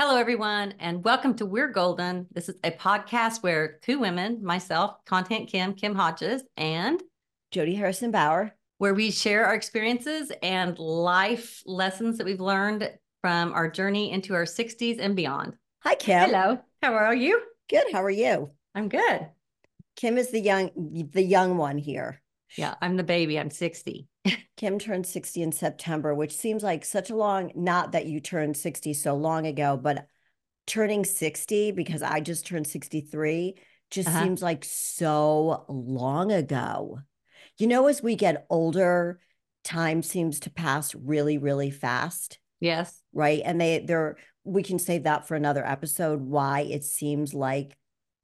Hello, everyone, and welcome to We're Golden. This is a podcast where two women, myself, Content Kim, Kim Hodges, and Jody Harrison Bauer, where we share our experiences and life lessons that we've learned from our journey into our 60s and beyond. Hi, Kim. Hello. How are you? Good. How are you? I'm good. Kim is the young the young one here. Yeah, I'm the baby. I'm 60. Kim turned 60 in September, which seems like such a long, not that you turned 60 so long ago, but turning 60, because I just turned 63, just uh-huh. seems like so long ago. You know, as we get older, time seems to pass really, really fast. Yes. Right. And they, they're, we can save that for another episode why it seems like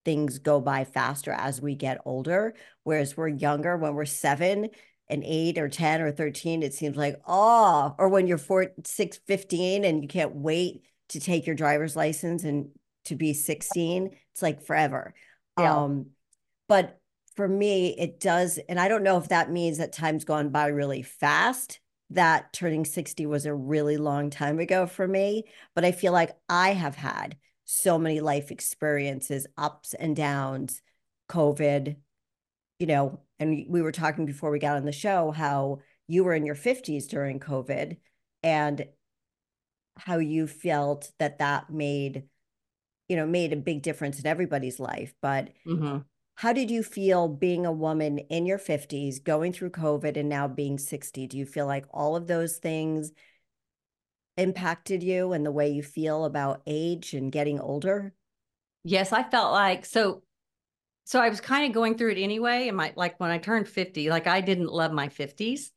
things go by faster as we get older. Whereas we're younger, when we're seven, an eight or 10 or 13, it seems like, oh, or when you're four, six, 15 and you can't wait to take your driver's license and to be 16, it's like forever. Yeah. Um, but for me, it does, and I don't know if that means that time's gone by really fast, that turning 60 was a really long time ago for me, but I feel like I have had so many life experiences, ups and downs, COVID, you know, and we were talking before we got on the show how you were in your 50s during COVID and how you felt that that made, you know, made a big difference in everybody's life. But mm-hmm. how did you feel being a woman in your 50s, going through COVID and now being 60? Do you feel like all of those things impacted you and the way you feel about age and getting older? Yes, I felt like so so I was kind of going through it anyway. And my like when I turned 50, like I didn't love my 50s.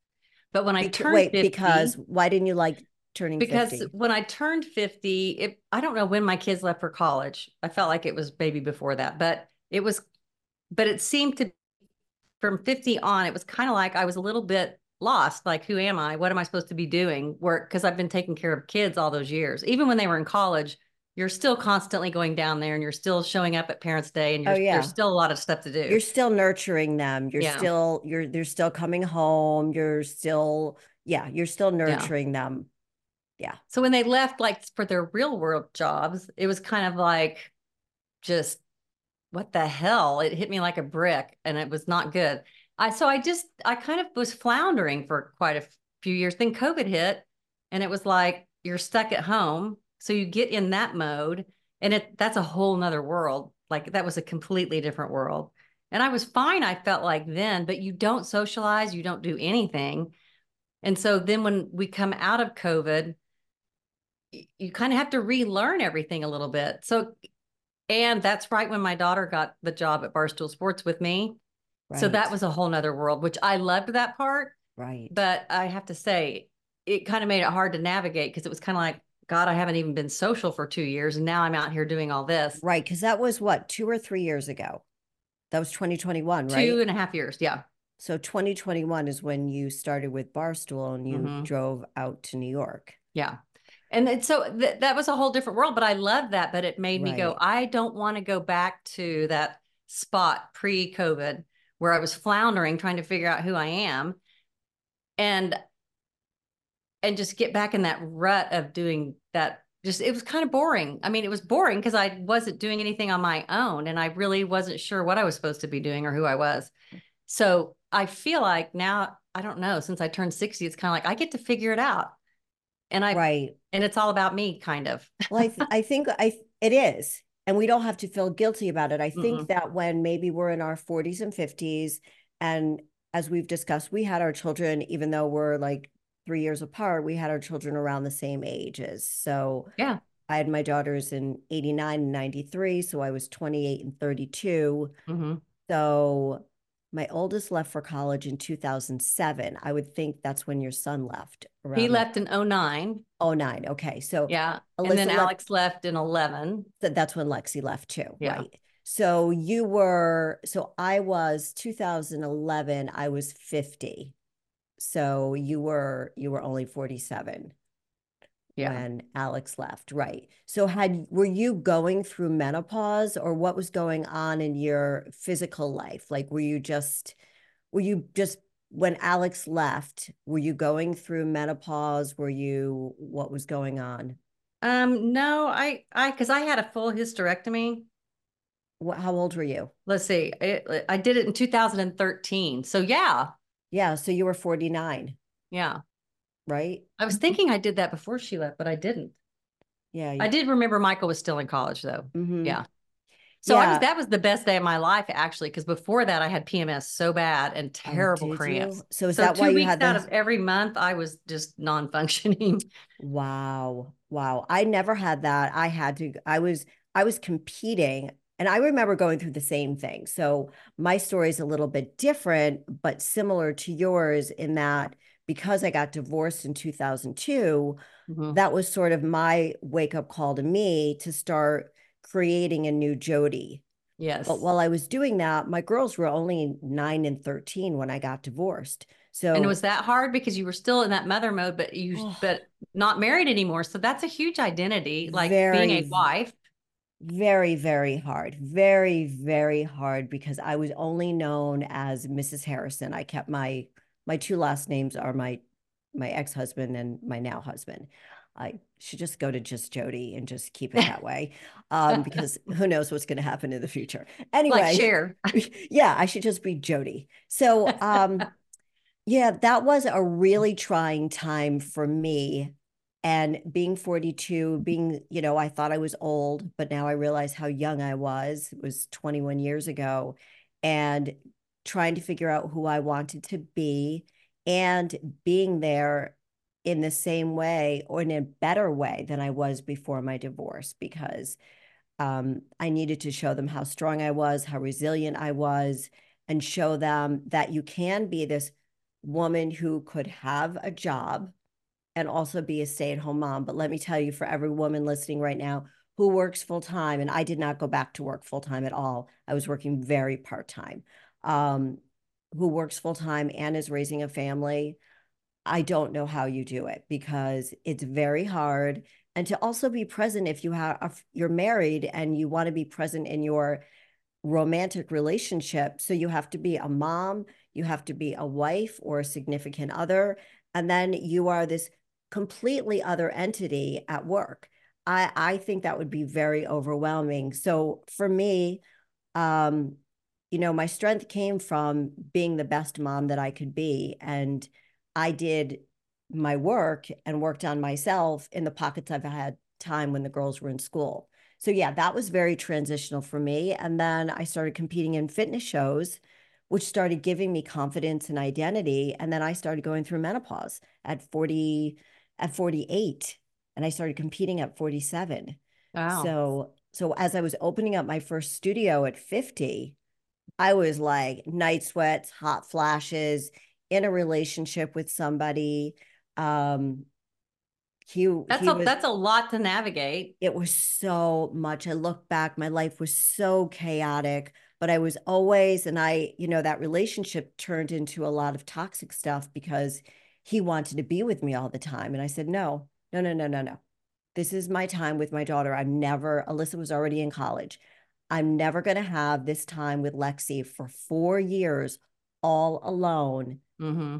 But when I turned wait, 50, because why didn't you like turning because 50? when I turned 50, it I don't know when my kids left for college. I felt like it was maybe before that, but it was but it seemed to from 50 on, it was kind of like I was a little bit lost. Like, who am I? What am I supposed to be doing? Work because I've been taking care of kids all those years. Even when they were in college, you're still constantly going down there and you're still showing up at parents day and oh, yeah. there's still a lot of stuff to do. You're still nurturing them. You're yeah. still you're they're still coming home. You're still yeah you're still nurturing yeah. them. Yeah. So when they left like for their real world jobs it was kind of like just what the hell? It hit me like a brick and it was not good. I so i just i kind of was floundering for quite a few years. Then covid hit and it was like you're stuck at home so you get in that mode and it that's a whole nother world. Like that was a completely different world. And I was fine, I felt like then, but you don't socialize, you don't do anything. And so then when we come out of COVID, you kind of have to relearn everything a little bit. So, and that's right when my daughter got the job at Barstool Sports with me. Right. So that was a whole nother world, which I loved that part. Right. But I have to say, it kind of made it hard to navigate because it was kind of like, God, I haven't even been social for two years. And now I'm out here doing all this. Right. Cause that was what, two or three years ago? That was 2021, right? Two and a half years. Yeah. So 2021 is when you started with Barstool and you mm-hmm. drove out to New York. Yeah. And so th- that was a whole different world, but I love that. But it made right. me go, I don't want to go back to that spot pre COVID where I was floundering trying to figure out who I am. And and just get back in that rut of doing that just it was kind of boring. I mean, it was boring because I wasn't doing anything on my own and I really wasn't sure what I was supposed to be doing or who I was. So I feel like now, I don't know, since I turned 60, it's kind of like I get to figure it out. And I right. And it's all about me, kind of. well, I, th- I think I it is. And we don't have to feel guilty about it. I think mm that when maybe we're in our 40s and 50s, and as we've discussed, we had our children, even though we're like three years apart, we had our children around the same ages. So yeah, I had my daughters in 89 and 93. So I was 28 and 32. Mm-hmm. So my oldest left for college in 2007. I would think that's when your son left. He left in 09. 09. Okay. So yeah. Alyssa and then Alex left, left in 11. So that's when Lexi left too. Yeah. Right. So you were, so I was 2011, I was 50. So you were you were only 47 yeah. when Alex left, right? So had were you going through menopause or what was going on in your physical life? Like were you just were you just when Alex left, were you going through menopause? Were you what was going on? Um, no, I, I, cause I had a full hysterectomy. What, how old were you? Let's see, it, I did it in 2013. So yeah, Yeah, so you were 49, yeah. right? I was thinking I did that before she left, but I didn't. Yeah. I did remember Michael was still in college though. Mhm. Yeah. So I was, that was the best day of my life actually, because before that I had PMS so bad and Oh, terrible you? cramps. So is So that two why you weeks had out of every month, I was just non-functioning. Wow. Wow. I never had that. I had to, I was, I was competing and I remember going through the same thing. So my story is a little bit different, but similar to yours in that because I got divorced in 2002, Mhm. that was sort of my wake up call to me to start creating a new Jody. Yes. But while I was doing that, my girls were only nine and 13 when I got divorced. So And was that hard because you were still in that mother mode, but you Oh. but not married anymore. So that's a huge identity, like being a wife. Very, very hard. Very, very hard because I was only known as Mrs. Harrison. I kept my my two last names are my my ex-husband and my now husband. I should just go to just Jody and just keep it that way. Um, because who knows what's going to happen in the future. Anyway, Like share. yeah, I should just be Jody. So, um, yeah, that was a really trying time for me. And being 42, being, you know, I thought I was old, but now I realize how young I was. It was 21 years ago. And trying to figure out who I wanted to be and being there in the same way or in a better way than I was before my divorce because um, I needed to show them how strong I was, how resilient I was, and show them that you can be this woman who could have a job and also be a stay at home mom. But let me tell you, for every woman listening right now who works full time, and I did not go back to work full time at all, I was working very part time, um, who works full time and is raising a family. I don't know how you do it because it's very hard. And to also be present if you have you're married and you want to be present in your romantic relationship. So you have to be a mom, you have to be a wife or a significant other, and then you are this completely other entity at work. I, I think that would be very overwhelming. So for me, um, you know, my strength came from being the best mom that I could be. And I did my work and worked on myself in the pockets I've had time when the girls were in school. So yeah, that was very transitional for me. And then I started competing in fitness shows, which started giving me confidence and identity. And then I started going through menopause at 40, at 48. And I started competing at 47. Wow. So so as I was opening up my first studio at 50, I was like night sweats, hot flashes, in a relationship with somebody. Um he that's he a was, that's a lot to navigate. it was so much. I look back, my life was so chaotic, but I was always, and I, you know, that relationship turned into a lot of toxic stuff because he wanted to be with me all the time. And I said, no, no, no, no, no, no. This is my time with my daughter. I'm never, Alyssa was already in college. I'm never going to have this time with Lexi for four years all alone. hmm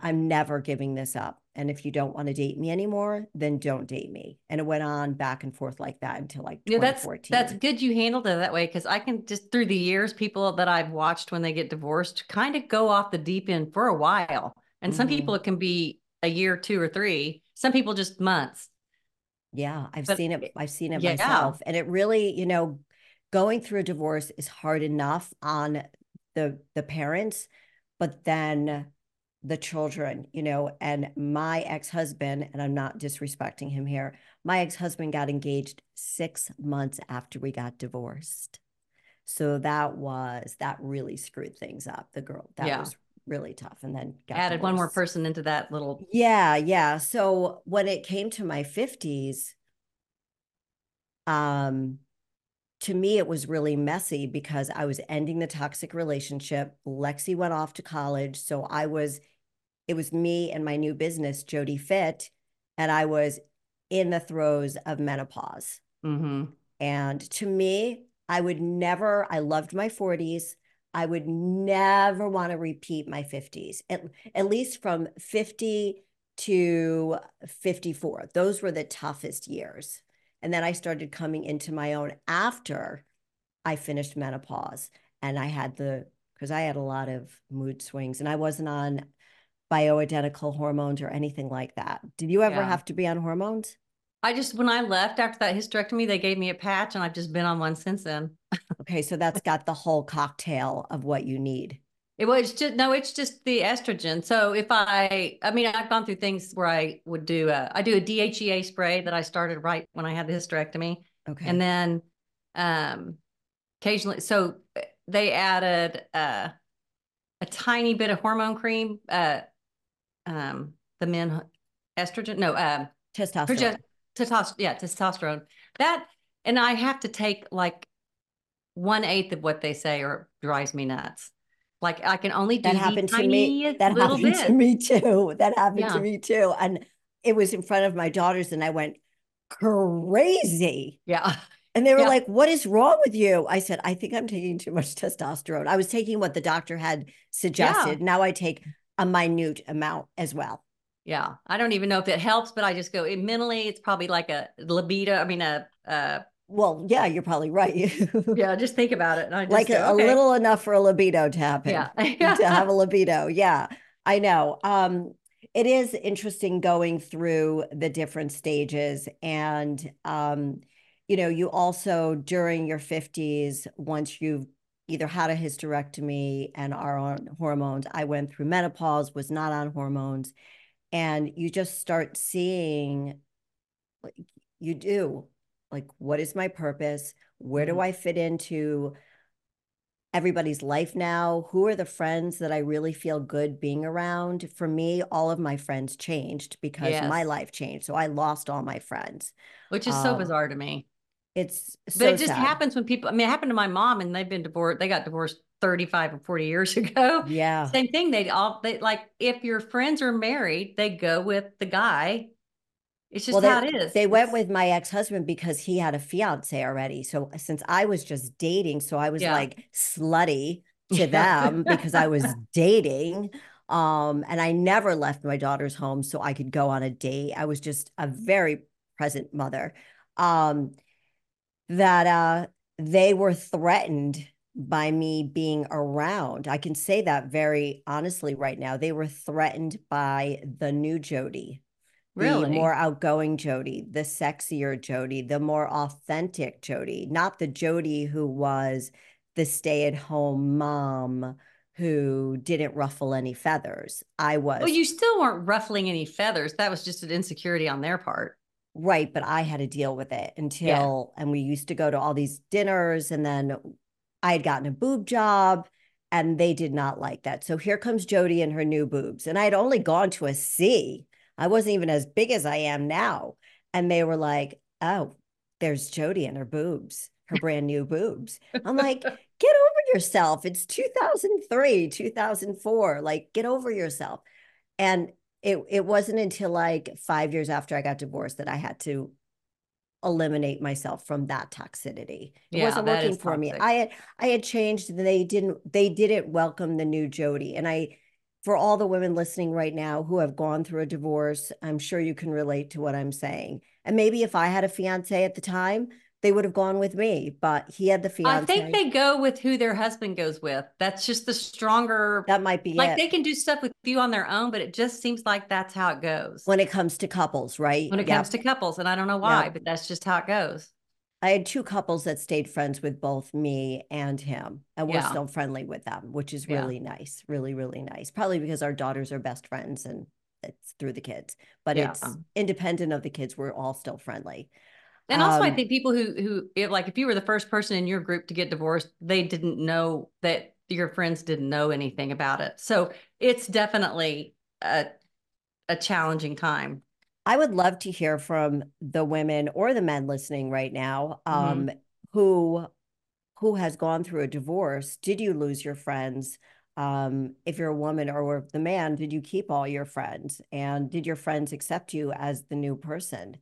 I'm never giving this up. And if you don't want to date me anymore, then don't date me. And it went on back and forth like that until like Yeah, that's 2014. that's good you handled it that way because I can just through the years, people that I've watched when they get divorced kind of go off the deep end for a while. And some Mhm. people it can be a year, two or three. Some people just months. Yeah, I've But seen it. I've seen it yeah. myself. And it really, you know, going through a divorce is hard enough on the the parents, but then the children, you know, and my ex-husband, and I'm not disrespecting him here, my ex-husband got engaged six months after we got divorced. So that was that really screwed things up. The girl, that Yeah. was really tough. And then got Added one more person into that little Yeah, yeah. So when it came to my 50s, um, to me, it was really messy because I was ending the toxic relationship. Lexi went off to college. So I was, it was me and my new business, Jody Fit, and I was in the throes of menopause. Mhm. And to me, I would never, I loved my 40s. I would never want to repeat my 50s, at, at least from 50 to 54. Those were the toughest years. And then I started coming into my own after I finished menopause and I had the, because I had a lot of mood swings and I wasn't on bioidentical hormones or anything like that. Did you ever Yeah. have to be on hormones? I just when I left after that hysterectomy, they gave me a patch, and I've just been on one since then. Okay, so that's got the whole cocktail of what you need. It was just no, it's just the estrogen. So if I, I mean, I've gone through things where I would do a, I do a DHEA spray that I started right when I had the hysterectomy, Okay. and then, um, occasionally, so they added uh, a tiny bit of hormone cream, uh, um, the men estrogen, no, um, testosterone. Proge- testosterone, yeah, testosterone. That, and I have to take like one eighth of what they say, or drives me nuts. Like I can only do that happened to me. That happened to me too. That happened Yeah. to me too. And it was in front of my daughters, and I went crazy. Yeah, And they were Yeah. like, What is wrong with you? I said, I think I'm taking too much testosterone. I was taking what the doctor had suggested. Now I take a minute amount as well. yeah. I don't even know if it helps, but I just go it, mentally. It's probably like a libido. I mean, a uh, Well, yeah, you're probably right. yeah. Just think about it. Just like go, a, a little enough for a libido to happen. Yeah, to have a libido. Yeah, I know. Um, it is interesting going through the different stages. And, um, you know, you also during your 50s, once you've either had a hysterectomy and are on hormones, I went through menopause, was not on hormones, and you just start seeing, you do, like, what is my purpose? Where do Mhm. I fit into? everybody's life now? Who are the friends that I really feel good being around? For me, all of my friends changed because my life changed. So I lost all my friends. which is so Um, bizarre to me. It's so but it just sad. happens when people. I mean, it happened to my mom, and they've been divorced. They got divorced thirty five or forty years ago. Yeah. Same thing. They all they like if your friends are married, they go with the guy. It's just Well, how they, it is. they went with my ex-husband because he had a fiance already. So since I was just dating, so I was Yeah. like slutty to them because I was dating. Um, and I never left my daughter's home so I could go on a date. I was just a very present mother. Um, that uh they were threatened by me being around. I can say that very honestly right now. They were threatened by the new Jody really the more outgoing Jody, the sexier Jody, the more authentic Jody, not the Jody who was the stay at home mom who didn't ruffle any feathers. I was Well, you still weren't ruffling any feathers. That was just an insecurity on their part. right, but I had to deal with it until, and we used to go to all these dinners, and then I had gotten a boob job. And they did not like that. So here comes Jody and her new boobs. And I had only gone to a C. I wasn't even as big as I am now. And they were like, oh, there's Jody and her boobs, her brand new boobs. I'm like, get over yourself. It's 2003, 2004. Like, get over yourself. And it, it wasn't until like five years after I got divorced that I had to eliminate myself from that toxicity. It Yeah, wasn't working for me. I had I had changed and they didn't they didn't welcome the new Jody. And I for all the women listening right now who have gone through a divorce, I'm sure you can relate to what I'm saying. And maybe if I had a fiance at the time, they would have gone with me, but he had the fiance. I think they go with who their husband goes with. That's just the stronger. that might be like it. they can do stuff with you on their own, but it just seems like that's how it goes when it comes to couples, right? when it Yep. comes to couples. And I don't know why, Yep. but that's just how it goes. I had two couples that stayed friends with both me and him, and we're Yeah. still friendly with them, which is Yeah. really nice, really, really nice. Probably because our daughters are best friends and it's through the kids, but Yeah. it's independent of the kids. We're all still friendly. And also, I Um, think people who who if, like if you were the first person in your group to get divorced, they didn't know that your friends didn't know anything about it. So it's definitely a a challenging time. I would love to hear from the women or the men listening right now, Mhm. um, who who has gone through a divorce. Did you lose your friends? Um, if you're a woman or the man, did you keep all your friends? And did your friends accept you as the new person?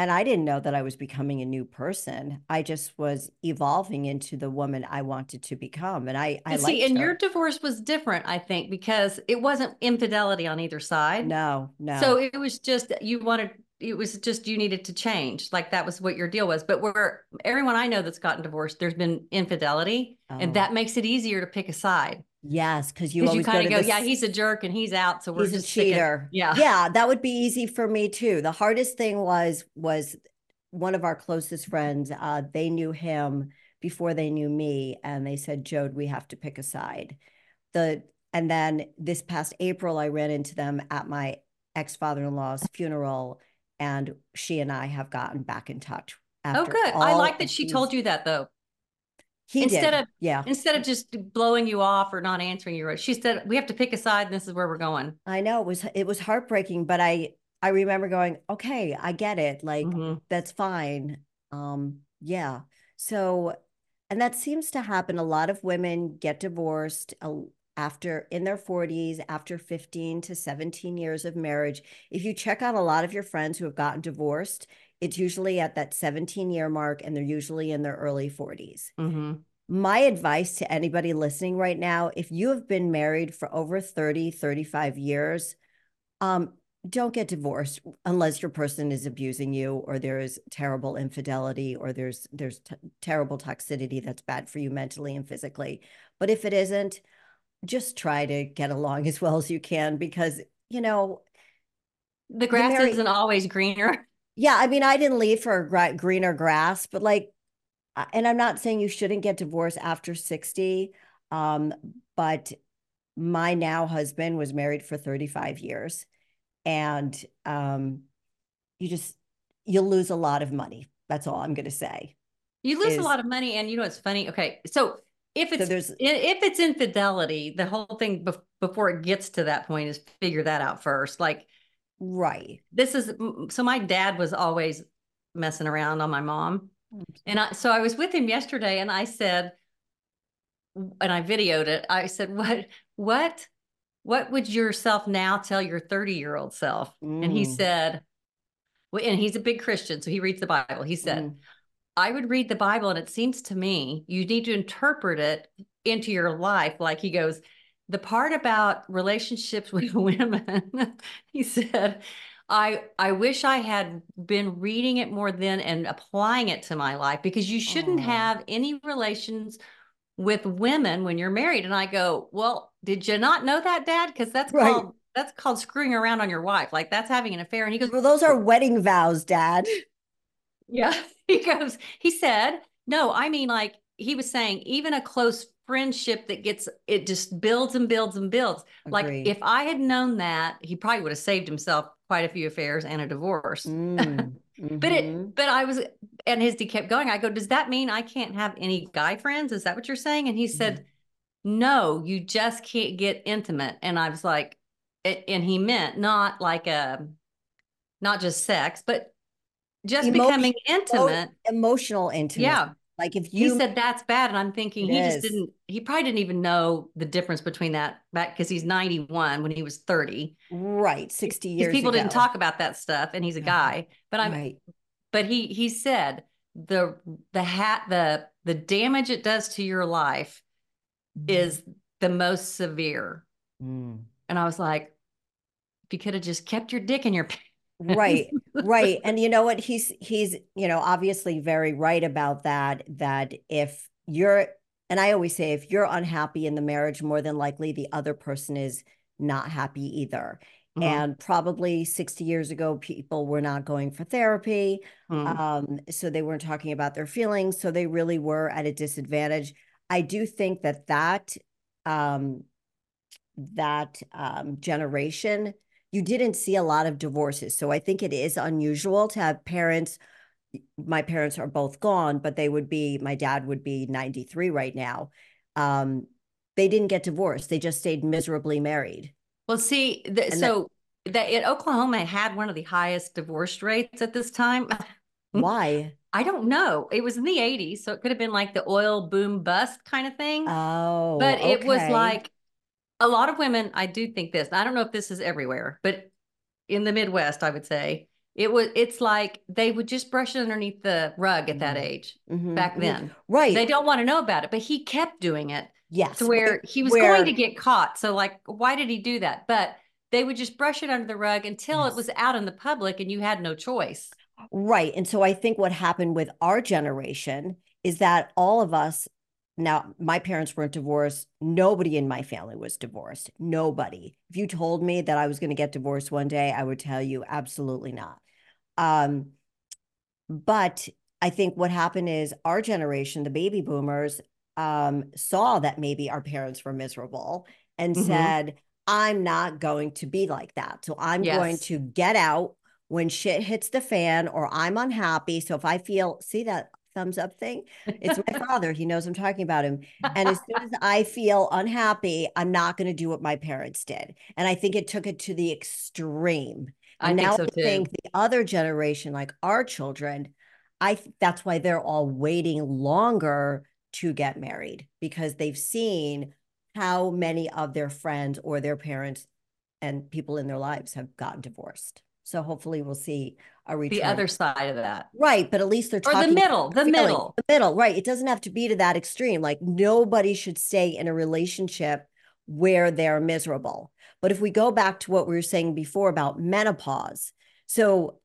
And I didn't know that I was becoming a new person. I just was evolving into the woman I wanted to become. And I, I see, and her. your divorce was different, I think, because it wasn't infidelity on either side. No, no. So it was just you wanted it was just you needed to change. Like that was what your deal was. But where everyone I know that's gotten divorced, there's been infidelity, oh. and that makes it easier to pick a side. Yes, because you always you kind of go, yeah, he's a jerk and he's out, so we're he's just a cheater. Sticking, yeah, yeah, that would be easy for me too. The hardest thing was was one of our closest friends. Uh, they knew him before they knew me, and they said, "Jode, we have to pick a side." The and then this past April, I ran into them at my ex father in law's funeral, and she and I have gotten back in touch. oh, good. I like that she told you that though. He instead did. of yeah, instead of just blowing you off or not answering you, she said we have to pick a side, and this is where we're going. I know it was it was heartbreaking, but I I remember going, okay, I get it. Like mm-hmm. that's fine. Um, yeah. So, and that seems to happen. A lot of women get divorced after in their 40s, after 15 to 17 years of marriage. If you check out a lot of your friends who have gotten divorced, it's usually at that 17 year mark and they're usually in their early 40s. Mm-hmm. My advice to anybody listening right now if you have been married for over 30, 35 years, um, don't get divorced unless your person is abusing you or there's terrible infidelity or there's there's t- terrible toxicity that's bad for you mentally and physically but if it isn't just try to get along as well as you can because you know the grass marry- isn't always greener yeah, I mean, I didn't leave for greener grass, but like, and I'm not saying you shouldn't get divorced after 60. Um, but my now husband was married for 35 years and um, you just, you'll lose a lot of money. That's all I'm going to say. You lose is, a lot of money. And you know, it's funny. Okay. So if it's, so if it's infidelity, the whole thing before it gets to that point is figure that out first. Like, Right. This is so my dad was always messing around on my mom. And I so I was with him yesterday and I said and I videoed it. I said, "What what what would yourself now tell your 30-year-old self?" Mm. And he mm. said, well, and he's a big Christian, so he reads the Bible. He said, mm. I would read the Bible, and it seems to me you need to interpret it into your life. Like he goes, the part about relationships with women, he said, I I wish I had been reading it more then and applying it to my life because you shouldn't oh. have any relations with women when you're married. And I go, well, did you not know that, Dad? Because that's right. called that's called screwing around on your wife. Like that's having an affair. And he goes, well, those are wedding vows, Dad. Yeah, he goes. He said, no, I mean like he was saying even a close friendship that gets it just builds and builds and builds. Agreed. Like if I had known that, he probably would have saved himself quite a few affairs and a divorce. Mm, mm-hmm. but it but I was and his he kept going. I go, does that mean I can't have any guy friends? Is that what you're saying? And he said, mm-hmm. No, you just can't get intimate. And I was like, and he meant not like a not just sex, but just Emo- becoming intimate, emotional intimate. Yeah, like if you he said that's bad, and I'm thinking he is. just didn't. He probably didn't even know the difference between that back because he's 91 when he was 30. Right, 60 years. People ago. didn't talk about that stuff, and he's a guy. But I'm. Right. But he he said the the hat the the damage it does to your life mm. is the most severe. Mm. And I was like, if you could have just kept your dick in your pants right right and you know what he's he's you know obviously very right about that that if you're and i always say if you're unhappy in the marriage more than likely the other person is not happy either mm-hmm. and probably 60 years ago people were not going for therapy mm-hmm. um, so they weren't talking about their feelings so they really were at a disadvantage i do think that that um, that um, generation you didn't see a lot of divorces. So I think it is unusual to have parents. My parents are both gone, but they would be, my dad would be 93 right now. Um, they didn't get divorced. They just stayed miserably married. Well, see, the, so that, in Oklahoma had one of the highest divorce rates at this time. Why? I don't know. It was in the 80s, so it could have been like the oil boom bust kind of thing. Oh, but okay. it was like a lot of women, I do think this. I don't know if this is everywhere, but in the Midwest, I would say it was it's like they would just brush it underneath the rug at that age Mhm, back mhm. then. Right. They don't want to know about it, but he kept doing it yes. to where he was where- going to get caught. So like, why did he do that? But they would just brush it under the rug until Yes. it was out in the public and you had no choice. Right. And so I think what happened with our generation is that all of us, now my parents weren't divorced. Nobody in my family was divorced. Nobody. If you told me that I was going to get divorced one day, I would tell you absolutely not. Um, but I think what happened is our generation, the baby boomers, um, saw that maybe our parents were miserable and Mhm. said, I'm not going to be like that. So I'm going to get out when shit hits the fan or I'm unhappy. So if I feel, see that thumbs up thing? It's my father. He knows I'm talking about him. And as soon as I feel unhappy, I'm not going to do what my parents did. And I think it took it to the extreme. I And think now so I think the other generation, like our children, I th- that's why they're all waiting longer to get married because they've seen how many of their friends or their parents and people in their lives have gotten divorced. So hopefully we'll see a return. the other side of that. right, but at least they're Or talking the middle, the feeling. middle. the middle, right? It doesn't have to be to that extreme. Like nobody should stay in a relationship where they're miserable. But if we go back to what we were saying before about menopause, so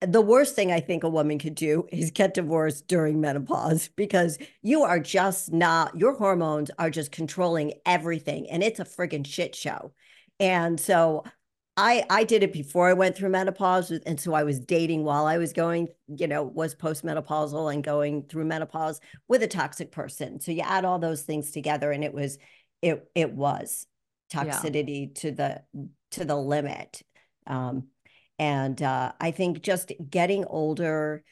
the worst thing I think a woman could do is get divorced during menopause because you are just not, your hormones are just controlling everything and it's a friggin' shit show. And so I I did it before I went through menopause and so I was dating while I was going, you know, was postmenopausal and going through menopause with a toxic person. So you add all those things together and it was it it was Yeah. toxicity to the to the limit. Um and uh I think just getting older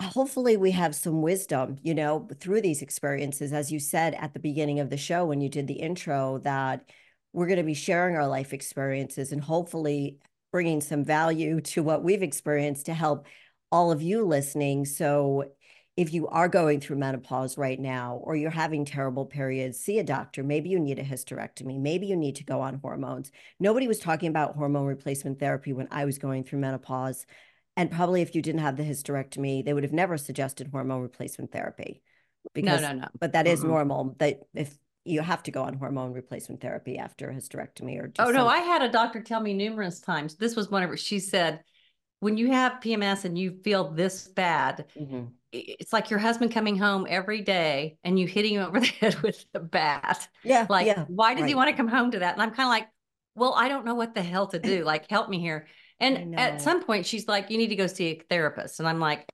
hopefully we have some wisdom, you know, through these experiences as you said at the beginning of the show when you did the intro that we're going to be sharing our life experiences and hopefully bringing some value to what we've experienced to help all of you listening. So, if you are going through menopause right now or you're having terrible periods, see a doctor. Maybe you need a hysterectomy. Maybe you need to go on hormones. Nobody was talking about hormone replacement therapy when I was going through menopause. And probably if you didn't have the hysterectomy, they would have never suggested hormone replacement therapy. No, Because no, no. but that is Mm-mm. normal that if you have to go on hormone replacement therapy after a hysterectomy or Oh no, I had a doctor tell me numerous times. This was one of her. She said, when you have PMS and you feel this bad, Mhm. it's like your husband coming home every day and you hitting him over the head with the bat. yeah Like, yeah why does he want to come home to that? And I'm kind of like, well, I don't know what the hell to do. Like, help me here. And at some point, she's like, you need to go see a therapist. And I'm like,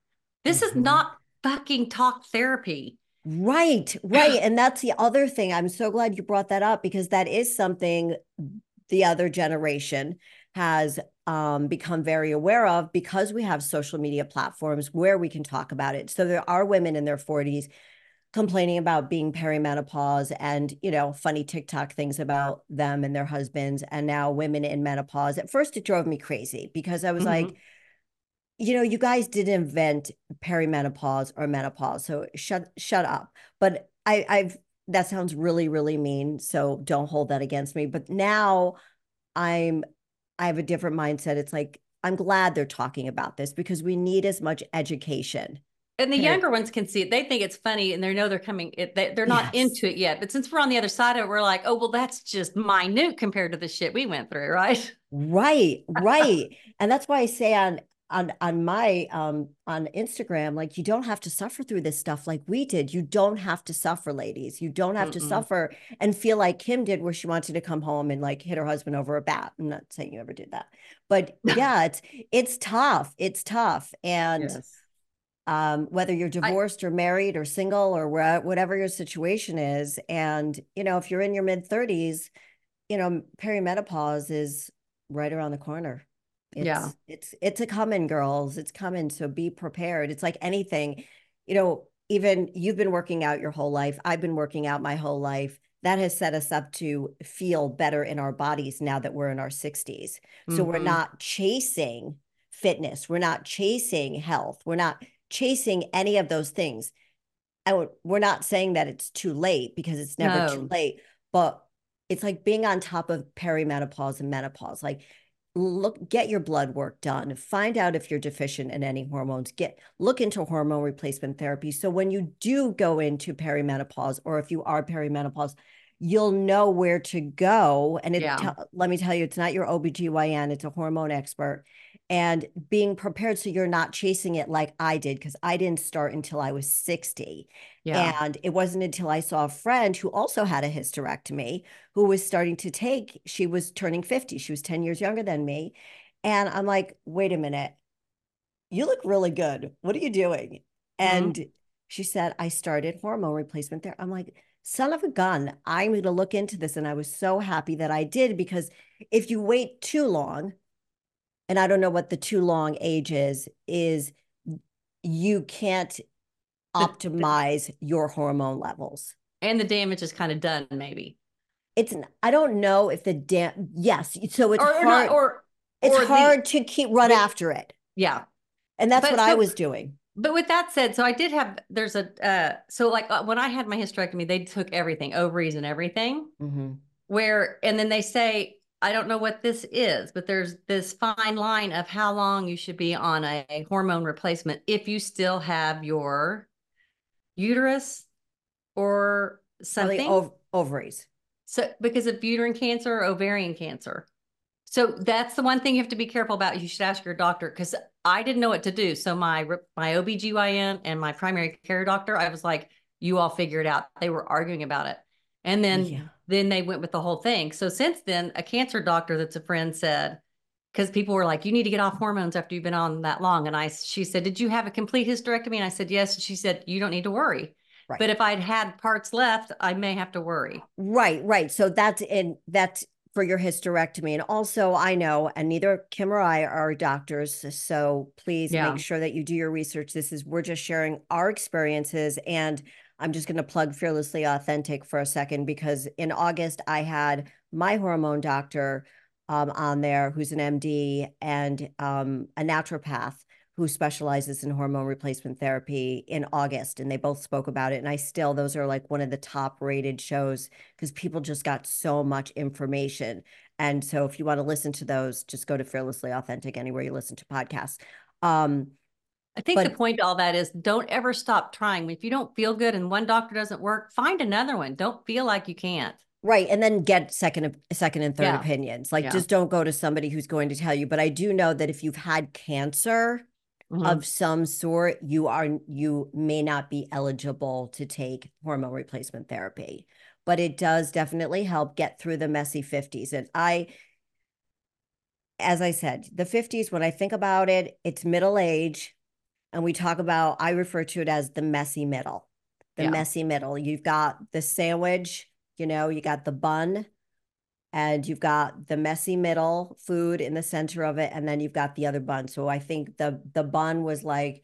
this is Mhm. not fucking talk therapy. Right right and that's the other thing i'm so glad you brought that up because that is something the other generation has um, become very aware of because we have social media platforms where we can talk about it so there are women in their 40s complaining about being perimenopause and you know funny tiktok things about them and their husbands and now women in menopause at first it drove me crazy because i was Mhm. like you know you guys didn't invent perimenopause or menopause so shut shut up but i i've that sounds really really mean so don't hold that against me but now i'm i have a different mindset it's like i'm glad they're talking about this because we need as much education And the younger ones can see it. They think it's funny and they know they're coming, they, they're not Yes. into it yet. But since we're on the other side of it, we're like, oh, well, that's just minute compared to the shit we went through, right? Right, right. and that's why I say on on on my um on Instagram, like you don't have to suffer through this stuff like we did. You don't have to suffer, ladies. You don't have to Mm-mm. suffer and feel like Kim did, where she wanted to come home and like hit her husband over a bat. I'm not saying you ever did that, but yeah, it's it's tough. It's tough, and um, whether you're divorced or married or single or where, whatever your situation is. And, you know, if you're in your mid 30s, you know, perimenopause is right around the corner. It's, Yeah. It's, it's a coming, girls. It's coming. So be prepared. It's like anything, you know, even you've been working out your whole life. I've been working out my whole life. That has set us up to feel better in our bodies now that we're in our 60s. So we're Mhm. not chasing fitness. We're not chasing health. We're not chasing any of those things. And we're not saying that it's too late because it's never too late, but it's like being on top of perimenopause and menopause. Like look get your blood work done find out if you're deficient in any hormones get look into hormone replacement therapy. So when you do go into perimenopause or if you are perimenopause you'll know where to go and it Yeah. let me tell you it's not your OBGYN it's a hormone expert and being prepared so you're not chasing it like I did because I didn't start until I was 60 Yeah. and it wasn't until I saw a friend who also had a hysterectomy who was starting to take, she was turning 50. She was 10 years younger than me. And I'm like, wait a minute, you look really good. What are you doing? Mm-hmm. And she said, I started hormone replacement there. I'm like, son of a gun, I'm going to look into this. And I was so happy that I did because if you wait too long, and I don't know what the too long age is, is you can't The- the- optimize your hormone levels. And the damage is kind of done, maybe. It's I don't know if the dam yes, so it's or, or hard or it's or the- hard to keep run the- after it. yeah. And that's But what I was doing. But with that said, so I did have there's a uh so like uh, when I had my hysterectomy, they took everything, ovaries and everything. Mhm. Where and then they say, I don't know what this is, but there's this fine line of how long you should be on a hormone replacement if you still have your uterus or something. ov- ovaries. So because of uterine cancer or ovarian cancer. So that's the one thing you have to be careful about. You should ask your doctor because I didn't know what to do. So my my OBGYN and my primary care doctor, I was like, you all figure it out. They were arguing about it. And then Yeah. then they went with the whole thing. So since then, a cancer doctor that's a friend said, because people were like, you need to get off hormones after you've been on that long. And I she said, Did you have a complete hysterectomy? And I said, Yes. And she said, You don't need to worry. Right. But if I'd had parts left, I may have to worry. Right, right. So that's in that's for your hysterectomy. And also I know, and neither Kim or I are doctors. So please Yeah. make sure that you do your research. This is we're just sharing our experiences. And I'm just gonna plug Fearlessly Authentic for a second because in August I had my hormone doctor um, on there who's an MD and um, a naturopath who specializes in hormone replacement therapy in August. And they both spoke about it. And I still, those are like one of the top rated shows because people just got so much information. And so if you want to listen to those, just go to Fearlessly Authentic anywhere you listen to podcasts. Um, I think the point to all that is don't ever stop trying. If you don't feel good and one doctor doesn't work, find another one. Don't feel like you can't. Right. And then get second, second and third Yeah. opinions. Like Yeah. just don't go to somebody who's going to tell you. But I do know that if you've had cancer Mhm. of some sort, you are you may not be eligible to take hormone replacement therapy. But it does definitely help get through the messy 50s. And I as I said, the 50s, when I think about it, it's middle age. And we talk about, I refer to it as the messy middle. The Yeah. messy middle. You've got the sandwich, you know, you got the bun, and you've got the messy middle food in the center of it, and then you've got the other bun. So I think the the bun was like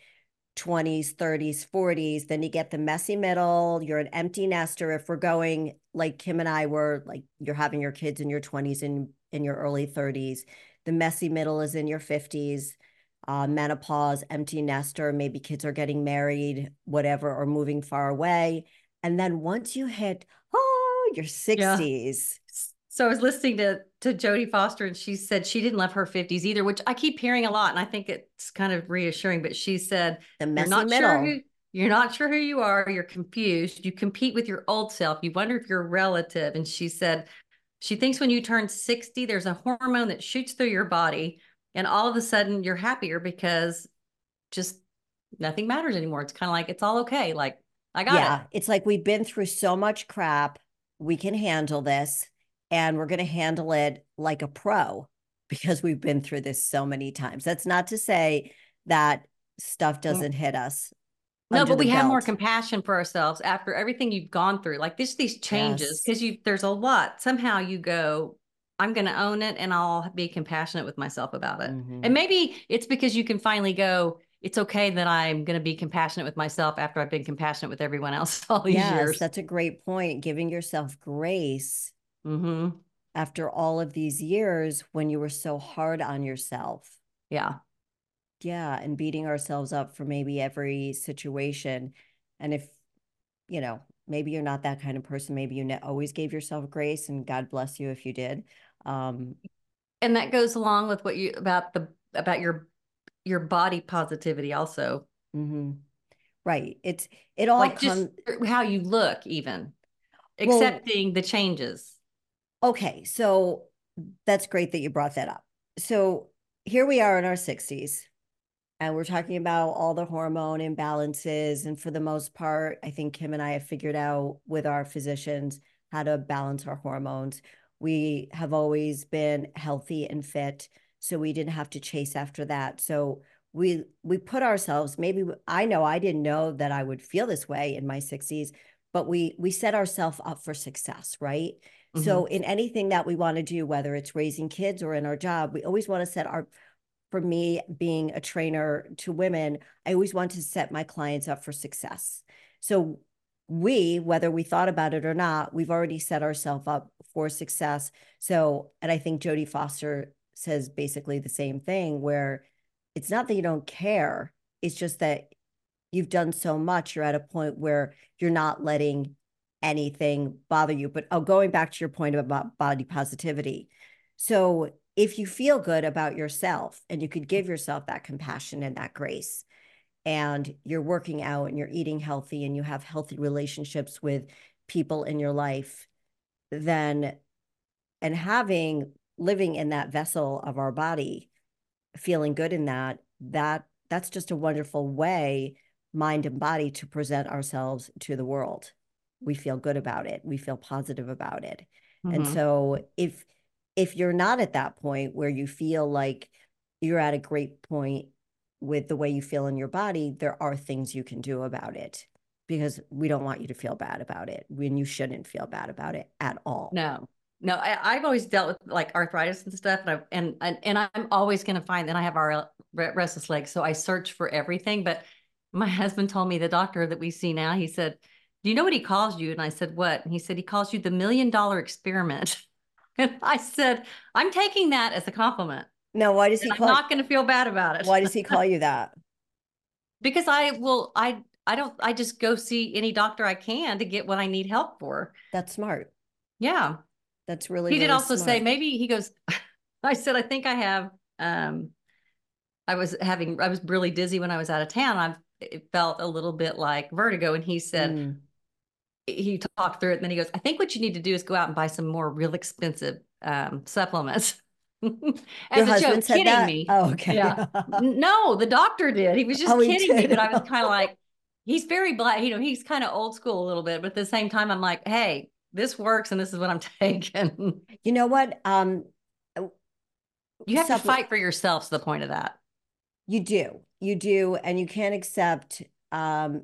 20s, 30s, 40s. Then you get the messy middle. You're an empty nester. If we're going like Kim and I were, like you're having your kids in your 20s and in your early 30s. The messy middle is in your 50s. Uh, menopause, empty nester, maybe kids are getting married, whatever, or moving far away. And then once you hit, oh, your 60s. So I was listening to to Jodie Foster, and she said she didn't love her fifties either, which I keep hearing a lot, and I think it's kind of reassuring. But she said The you're messy not middle. sure who you're not sure who you are. You're confused. You compete with your old self. You wonder if you're a relative. And she said she thinks when you turn sixty, there's a hormone that shoots through your body, and all of a sudden you're happier because just nothing matters anymore. It's kind of like it's all okay. Like I got yeah, it. it's like we've been through so much crap. We can handle this, and we're going to handle it like a pro because we've been through this so many times. That's not to say that stuff doesn't hit us. No, but we have more compassion for ourselves after everything you've gone through. Like this, these changes, Yes. because you there's a lot. Somehow you go, I'm going to own it, and I'll be compassionate with myself about it. Mhm. And maybe it's because you can finally go. It's okay that I'm going to be compassionate with myself after I've been compassionate with everyone else all these Yes, years. that's a great point. Giving yourself grace hmm after all of these years when you were so hard on yourself. Yeah, Yeah, and beating ourselves up for maybe every situation. And if, you know, maybe you're not that kind of person, maybe you ne- always gave yourself grace and God bless you if you did. Um, and that goes along with what you about the about your your body positivity also mm-hmm. right it's it all like comes just how you look even accepting well, the changes okay so that's great that you brought that up. So here we are in our 60s and we're talking about all the hormone imbalances and for the most part i think kim and i have figured out with our physicians how to balance our hormones. We have always been healthy and fit so we didn't have to chase after that. So we we put ourselves maybe i know i didn't know that i would feel this way in my 60s but we we set ourselves up for success right mm-hmm. so in anything that we want to do whether it's raising kids or in our job we always want to set our for me being a trainer to women i always want to set my clients up for success so we, whether we thought about it or not, we've already set ourselves up for success. So, and I think Jodie Foster says basically the same thing where it's not that you don't care, it's just that you've done so much, you're at a point where you're not letting anything bother you. But oh, going back to your point about body positivity. So, if you feel good about yourself and you could give yourself that compassion and that grace, and you're working out and you're eating healthy and you have healthy relationships with people in your life, then and having living in that vessel of our body, feeling good in that, that that's just a wonderful way, mind and body, to present ourselves to the world. We feel good about it. We feel positive about it. Mm-hmm. And so if if you're not at that point where you feel like you're at a great point with the way you feel in your body, there are things you can do about it because we don't want you to feel bad about it when you shouldn't feel bad about it at all. No, no, I, have always dealt with like arthritis and stuff, and I and and, and I'm always going to find that I have our restless legs, so I search for everything. But my husband told me the doctor that we see now, he said, "Do you know what he calls you?" And I said, "What?" And he said he calls you the million dollar experiment. And I said, "I'm taking that as a compliment." No, why does he call? I'm not going to feel bad about it. Why does he call you that? because I will. I I don't. I just go see any doctor I can to get what I need help for. That's smart. Yeah, that's really. He did really also smart. say maybe he goes. I said I think I have. Um, I was having. I was really dizzy when I was out of town. I've it felt a little bit like vertigo, and he said. Mm. He talked through it, and then he goes, "I think what you need to do is go out and buy some more real expensive um, supplements." As Your a joke, kidding that? me. Oh, okay. Yeah. no, the doctor did. He was just oh, kidding me, but I was kind of like, he's very black. You know, he's kind of old school a little bit, but at the same time, I'm like, hey, this works, and this is what I'm taking. You know what? Um, you have to fight for yourself. To the point of that, you do, you do, and you can't accept um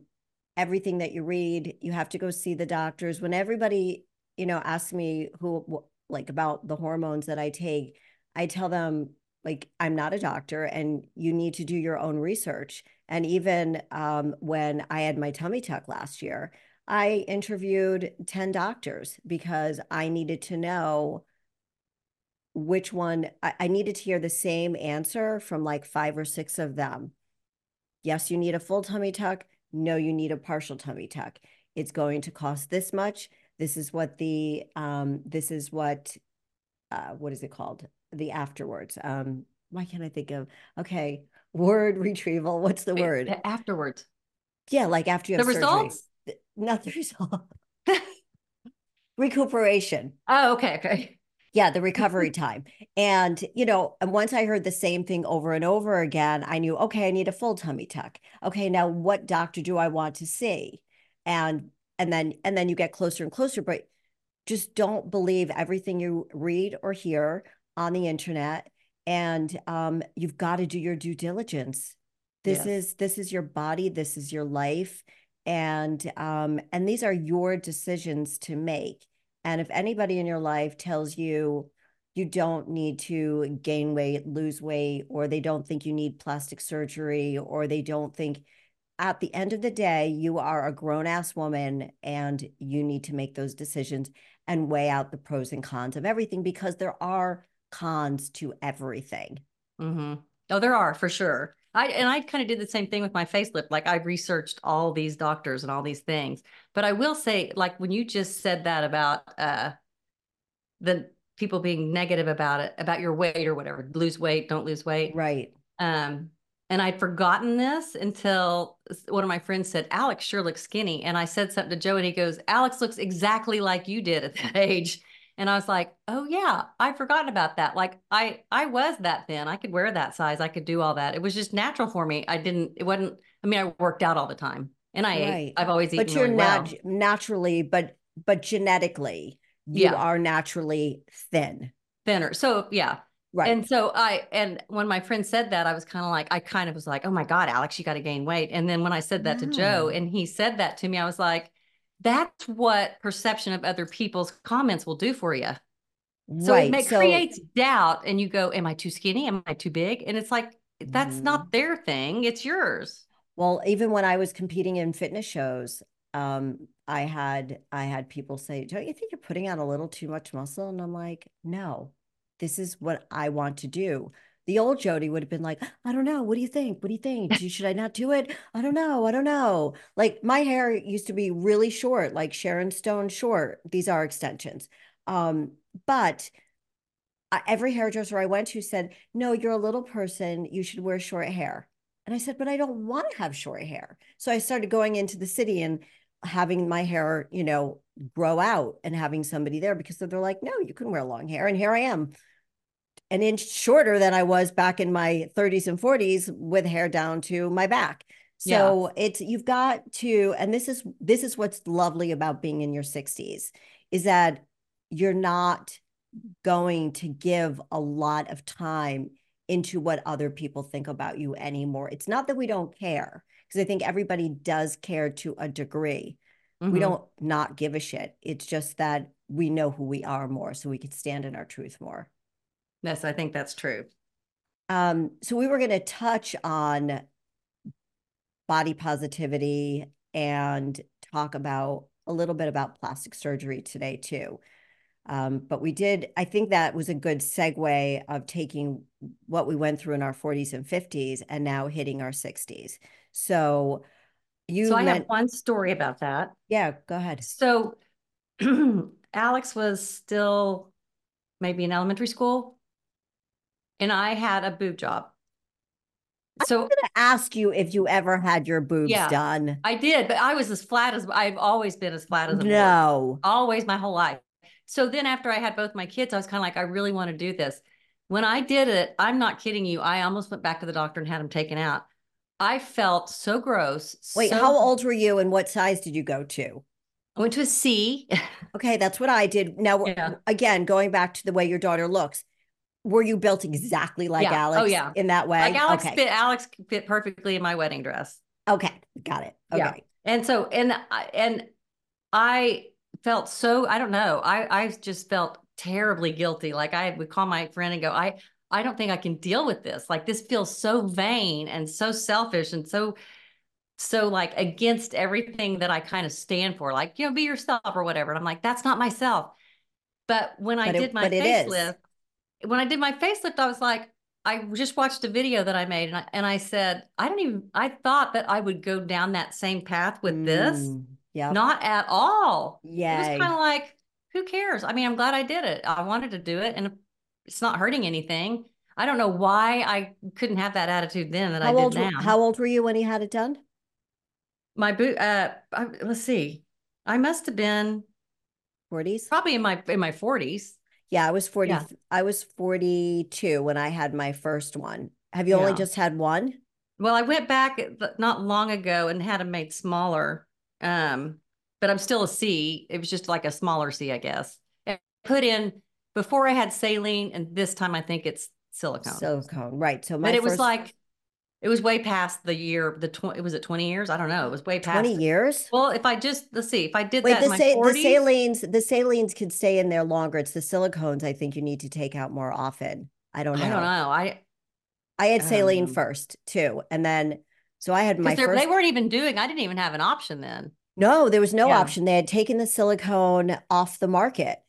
everything that you read. You have to go see the doctors. When everybody, you know, asks me who like about the hormones that I take I tell them, like, I'm not a doctor and you need to do your own research. And even um, when I had my tummy tuck last year, I interviewed 10 doctors because I needed to know which one I, I needed to hear the same answer from like five or six of them. Yes, you need a full tummy tuck. No, you need a partial tummy tuck. It's going to cost this much. This is what the um, this is what uh, what is it called? the afterwards. Um, why can't I think of okay word retrieval? What's the Wait, word afterwards? Yeah, like after you have the surgery. results. Not the result. Recuperation. Oh, okay, okay. Yeah, the recovery time. And, you know, and once I heard the same thing over and over again, I knew, okay, I need a full tummy tuck. Okay, now what doctor do I want to see? And and then and then you get closer and closer, but just don't believe everything you read or hear on the internet and um, you've got to do your due diligence this yes. is this is your body this is your life and um, and these are your decisions to make and if anybody in your life tells you you don't need to gain weight lose weight or they don't think you need plastic surgery or they don't think at the end of the day you are a grown ass woman and you need to make those decisions and weigh out the pros and cons of everything because there are cons to everything. Mm-hmm. Oh, there are for sure. I and I kind of did the same thing with my facelift. Like I researched all these doctors and all these things. But I will say, like when you just said that about uh the people being negative about it, about your weight or whatever, lose weight, don't lose weight. Right. Um, and I'd forgotten this until one of my friends said, Alex sure looks skinny. And I said something to Joe and he goes, Alex looks exactly like you did at that age. And I was like, oh yeah, I'd forgotten about that. Like I I was that thin. I could wear that size. I could do all that. It was just natural for me. I didn't, it wasn't, I mean, I worked out all the time and I Right. ate. I've always eaten But you're really nat- well. naturally, but but genetically, you Yeah. are naturally thin. Thinner. So yeah. Right. And so I, and when my friend said that, I was kind of like, I kind of was like, oh my God, Alex, you got to gain weight. And then when I said that to Joe and he said that to me, I was like, that's what perception of other people's comments will do for you. So right. it so creates doubt and you go, am I too skinny? Am I too big? And it's like, that's Mhm. not their thing. It's yours. Well, even when I was competing in fitness shows, um, I had I had people say, "Don't you think you're putting on a little too much muscle?" And I'm like, "No, this is what I want to do." The old Jody would have been like, "I don't know. What do you think? What do you think? Should I not do it? I don't know. I don't know." Like my hair used to be really short, like Sharon Stone short. These are extensions. Um, but every hairdresser I went to said, "No, you're a little person. You should wear short hair." And I said, "But I don't want to have short hair." So I started going into the city and having my hair, you know, grow out and having somebody there because they're like, "No, you can wear long hair." And here I am, an inch shorter than I was back in my 30s and 40s with hair down to my back. Yeah. So it's you've got to, and this is this is what's lovely about being in your 60s is that you're not going to give a lot of time into what other people think about you anymore. It's not that we don't care, because I think everybody does care to a degree. We Mhm. don't not give a shit. It's just that we know who we are more, so we can stand in our truth more. Yes, I think that's true. Um, so we were going to touch on body positivity and talk about a little bit about plastic surgery today too. Um, but we did, I think that was a good segue of taking what we went through in our 40s and 50s and now hitting our 60s. So you so I meant, have one story about that. yeah, go ahead. So Alex was still maybe in elementary school, and I had a boob job. So I'm going to ask you if you ever had your boobs Yeah. done. I did, but I was as flat as I've always been as flat as a board. No. always my whole life. So then after I had both my kids, I was kind of like, I really want to do this. When I did it, I'm not kidding you. I almost went back to the doctor and had them taken out. I felt so gross. Wait, so- how old were you and what size did you go to? I went to a C. Okay, that's what I did. Now, Yeah. again, going back to the way your daughter looks, were you built exactly like Yeah. Oh, Alex yeah. in that way? Like Alex okay. fit Alex fit perfectly in my wedding dress. Okay, got it. Okay. Yeah. And so and I and I felt so I don't know. I I just felt terribly guilty. Like I would call my friend and go, I I don't think I can deal with this. Like this feels so vain and so selfish and so so like against everything that I kind of stand for. Like, you know, be yourself or whatever. And I'm like, that's not myself. But when I But it- did my but it is. facelift, when I did my facelift, I was like, I just watched a video that I made and I, and I said, I don't even, I thought that I would go down that same path with this. Yeah. Not at all. Yeah. It was kind of like, who cares? I mean, I'm glad I did it. I wanted to do it and it's not hurting anything. I don't know why I couldn't have that attitude then that How I did old? now. How old were you when you had it done? My boot, uh, I, let's see. I must have been Forties. probably in my in my 40s. Yeah, I was forty. Yeah. I was forty-two when I had my first one. Have you only just had one? Well, I went back not long ago and had them made smaller. Um, but I'm still a C. It was just like a smaller C, I guess. And put in before I had saline, and this time I think it's silicone. Silicone, right? So my but it was like it was way past the year. The twenty was it 20 years? I don't know. It was way past. twenty it. years. Well, if I just let's see, if I did Wait, that the, sa- the salines, the salines can stay in there longer. It's the silicones I think you need to take out more often. I don't know. I don't know. I I had saline know. first too, and then so I had my first. they weren't even doing. I didn't even have an option then. No, there was no Yeah. option. They had taken the silicone off the market.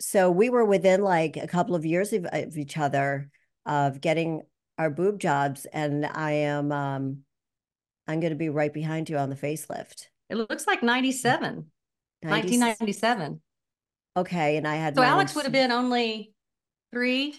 So we were within like a couple of years of, of each other of getting our boob jobs. And I am um I'm gonna be right behind you on the facelift. It looks like 97, 90 1997. Okay, and I had So Alex would have been only three,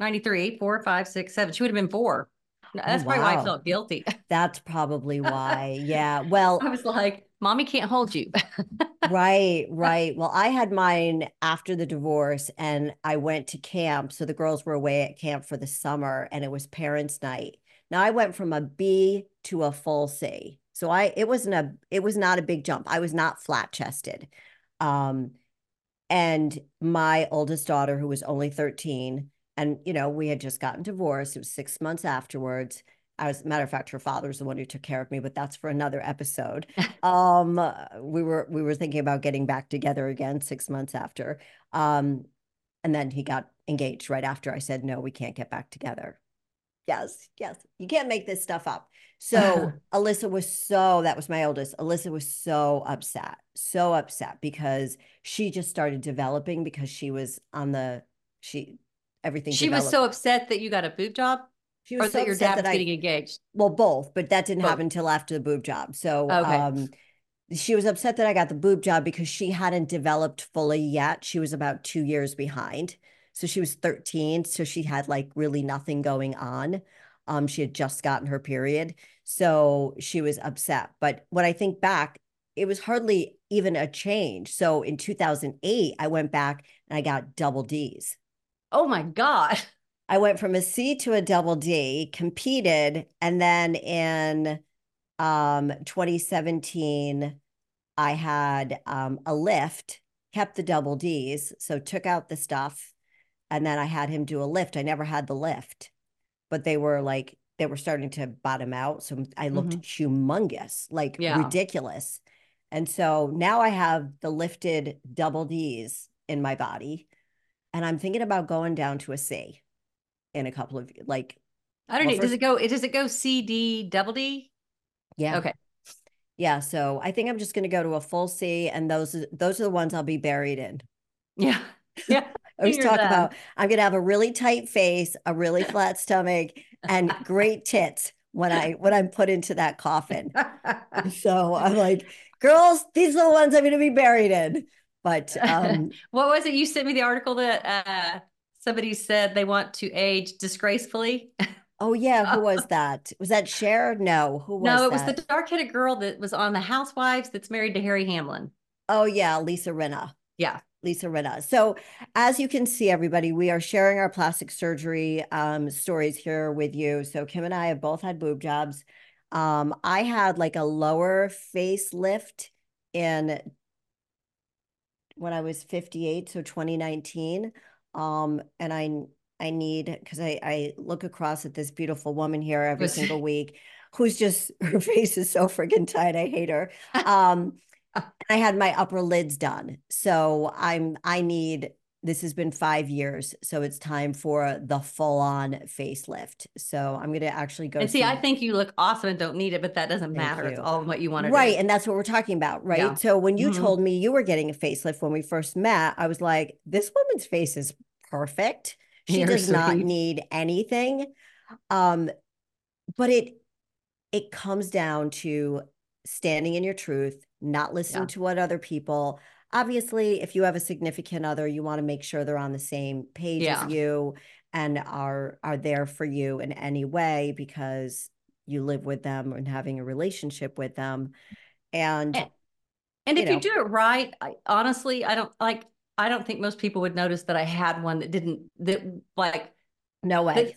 93, four, five, six, seven. She would have been four. That's Oh, probably why I felt guilty. That's probably why. Yeah. Well, I was like, mommy can't hold you. right, right. Well, I had mine after the divorce and I went to camp. So the girls were away at camp for the summer and it was parents' night. Now I went from a B to a full C. So I it wasn't a it was not a big jump. I was not flat chested. Um and my oldest daughter who was only 13 and you know we had just gotten divorced. It was six months afterwards. As a matter of fact her father was the one who took care of me but that's for another episode. Um we were we were thinking about getting back together again six months after. Um and then he got engaged right after i said no we can't get back together. Yes yes. You can't make this stuff up. So alyssa was so that was my oldest alyssa was so upset so upset because she just started developing because she was on the she everything she was so upset that you got a boob job she or was so that your upset dad was that I, getting engaged. well both but that didn't Both. happen until after the boob job so Okay. um she was upset that I got the boob job because she hadn't developed fully yet. She was about two years behind. So she was 13. So she had like really nothing going on. Um, she had just gotten her period. So she was upset. But when I think back, it was hardly even a change. So in 2008, I went back and I got double D's. Oh my God. I went from a C to a double D, competed, and then in um 2017 I had um a lift, kept the double D's, so took out the stuff and then I had him do a lift. I never had the lift. But they were like they were starting to bottom out, so I looked humongous, like Yeah. ridiculous. And so now I have the lifted double D's in my body and I'm thinking about going down to a C in a couple of like I don't Well, know. Does it go? Does it go C D double D? yeah Okay. yeah so i think i'm just going to go to a full c and those those are the ones i'll be buried in Yeah. Yeah. i always talk that. about i'm going to have a really tight face a really flat stomach and great tits when i when i'm put into that coffin so i'm like girls these are the ones i'm going to be buried in but um what was it? You sent me the article that uh, somebody said they want to age disgracefully. oh yeah who was that was that Cher? no who was no, it was the dark-headed girl that was on the Housewives that's married to Harry Hamlin. oh yeah lisa rinna Yeah. Lisa Rinna. So, as you can see, everybody, we are sharing our plastic surgery um, stories here with you. So, Kim and I have both had boob jobs. Um, I had like a lower facelift in when I was 58, so 2019. Um, and I I need because I I look across at this beautiful woman here every single week who's just her face is so freaking tight. I hate her. Um, I had my upper lids done. So I'm I need this has been five years. So it's time for the full-on facelift. So I'm gonna actually go and see, I think you look awesome and don't need it, but that doesn't matter. It's all what you want to right. do. And that's what we're talking about, right? Yeah. So when you Mhm. told me you were getting a facelift when we first met, I was like, this woman's face is perfect. She You're does not need anything. Um, but it it comes down to standing in your truth, not listening Yeah. to what other people. Obviously, if you have a significant other, you want to make sure they're on the same page Yeah. as you and are are there for you in any way because you live with them and having a relationship with them. And And- And you if you know. do it right, I, honestly, I don't like. I don't think most people would notice that I had one that didn't that like no way.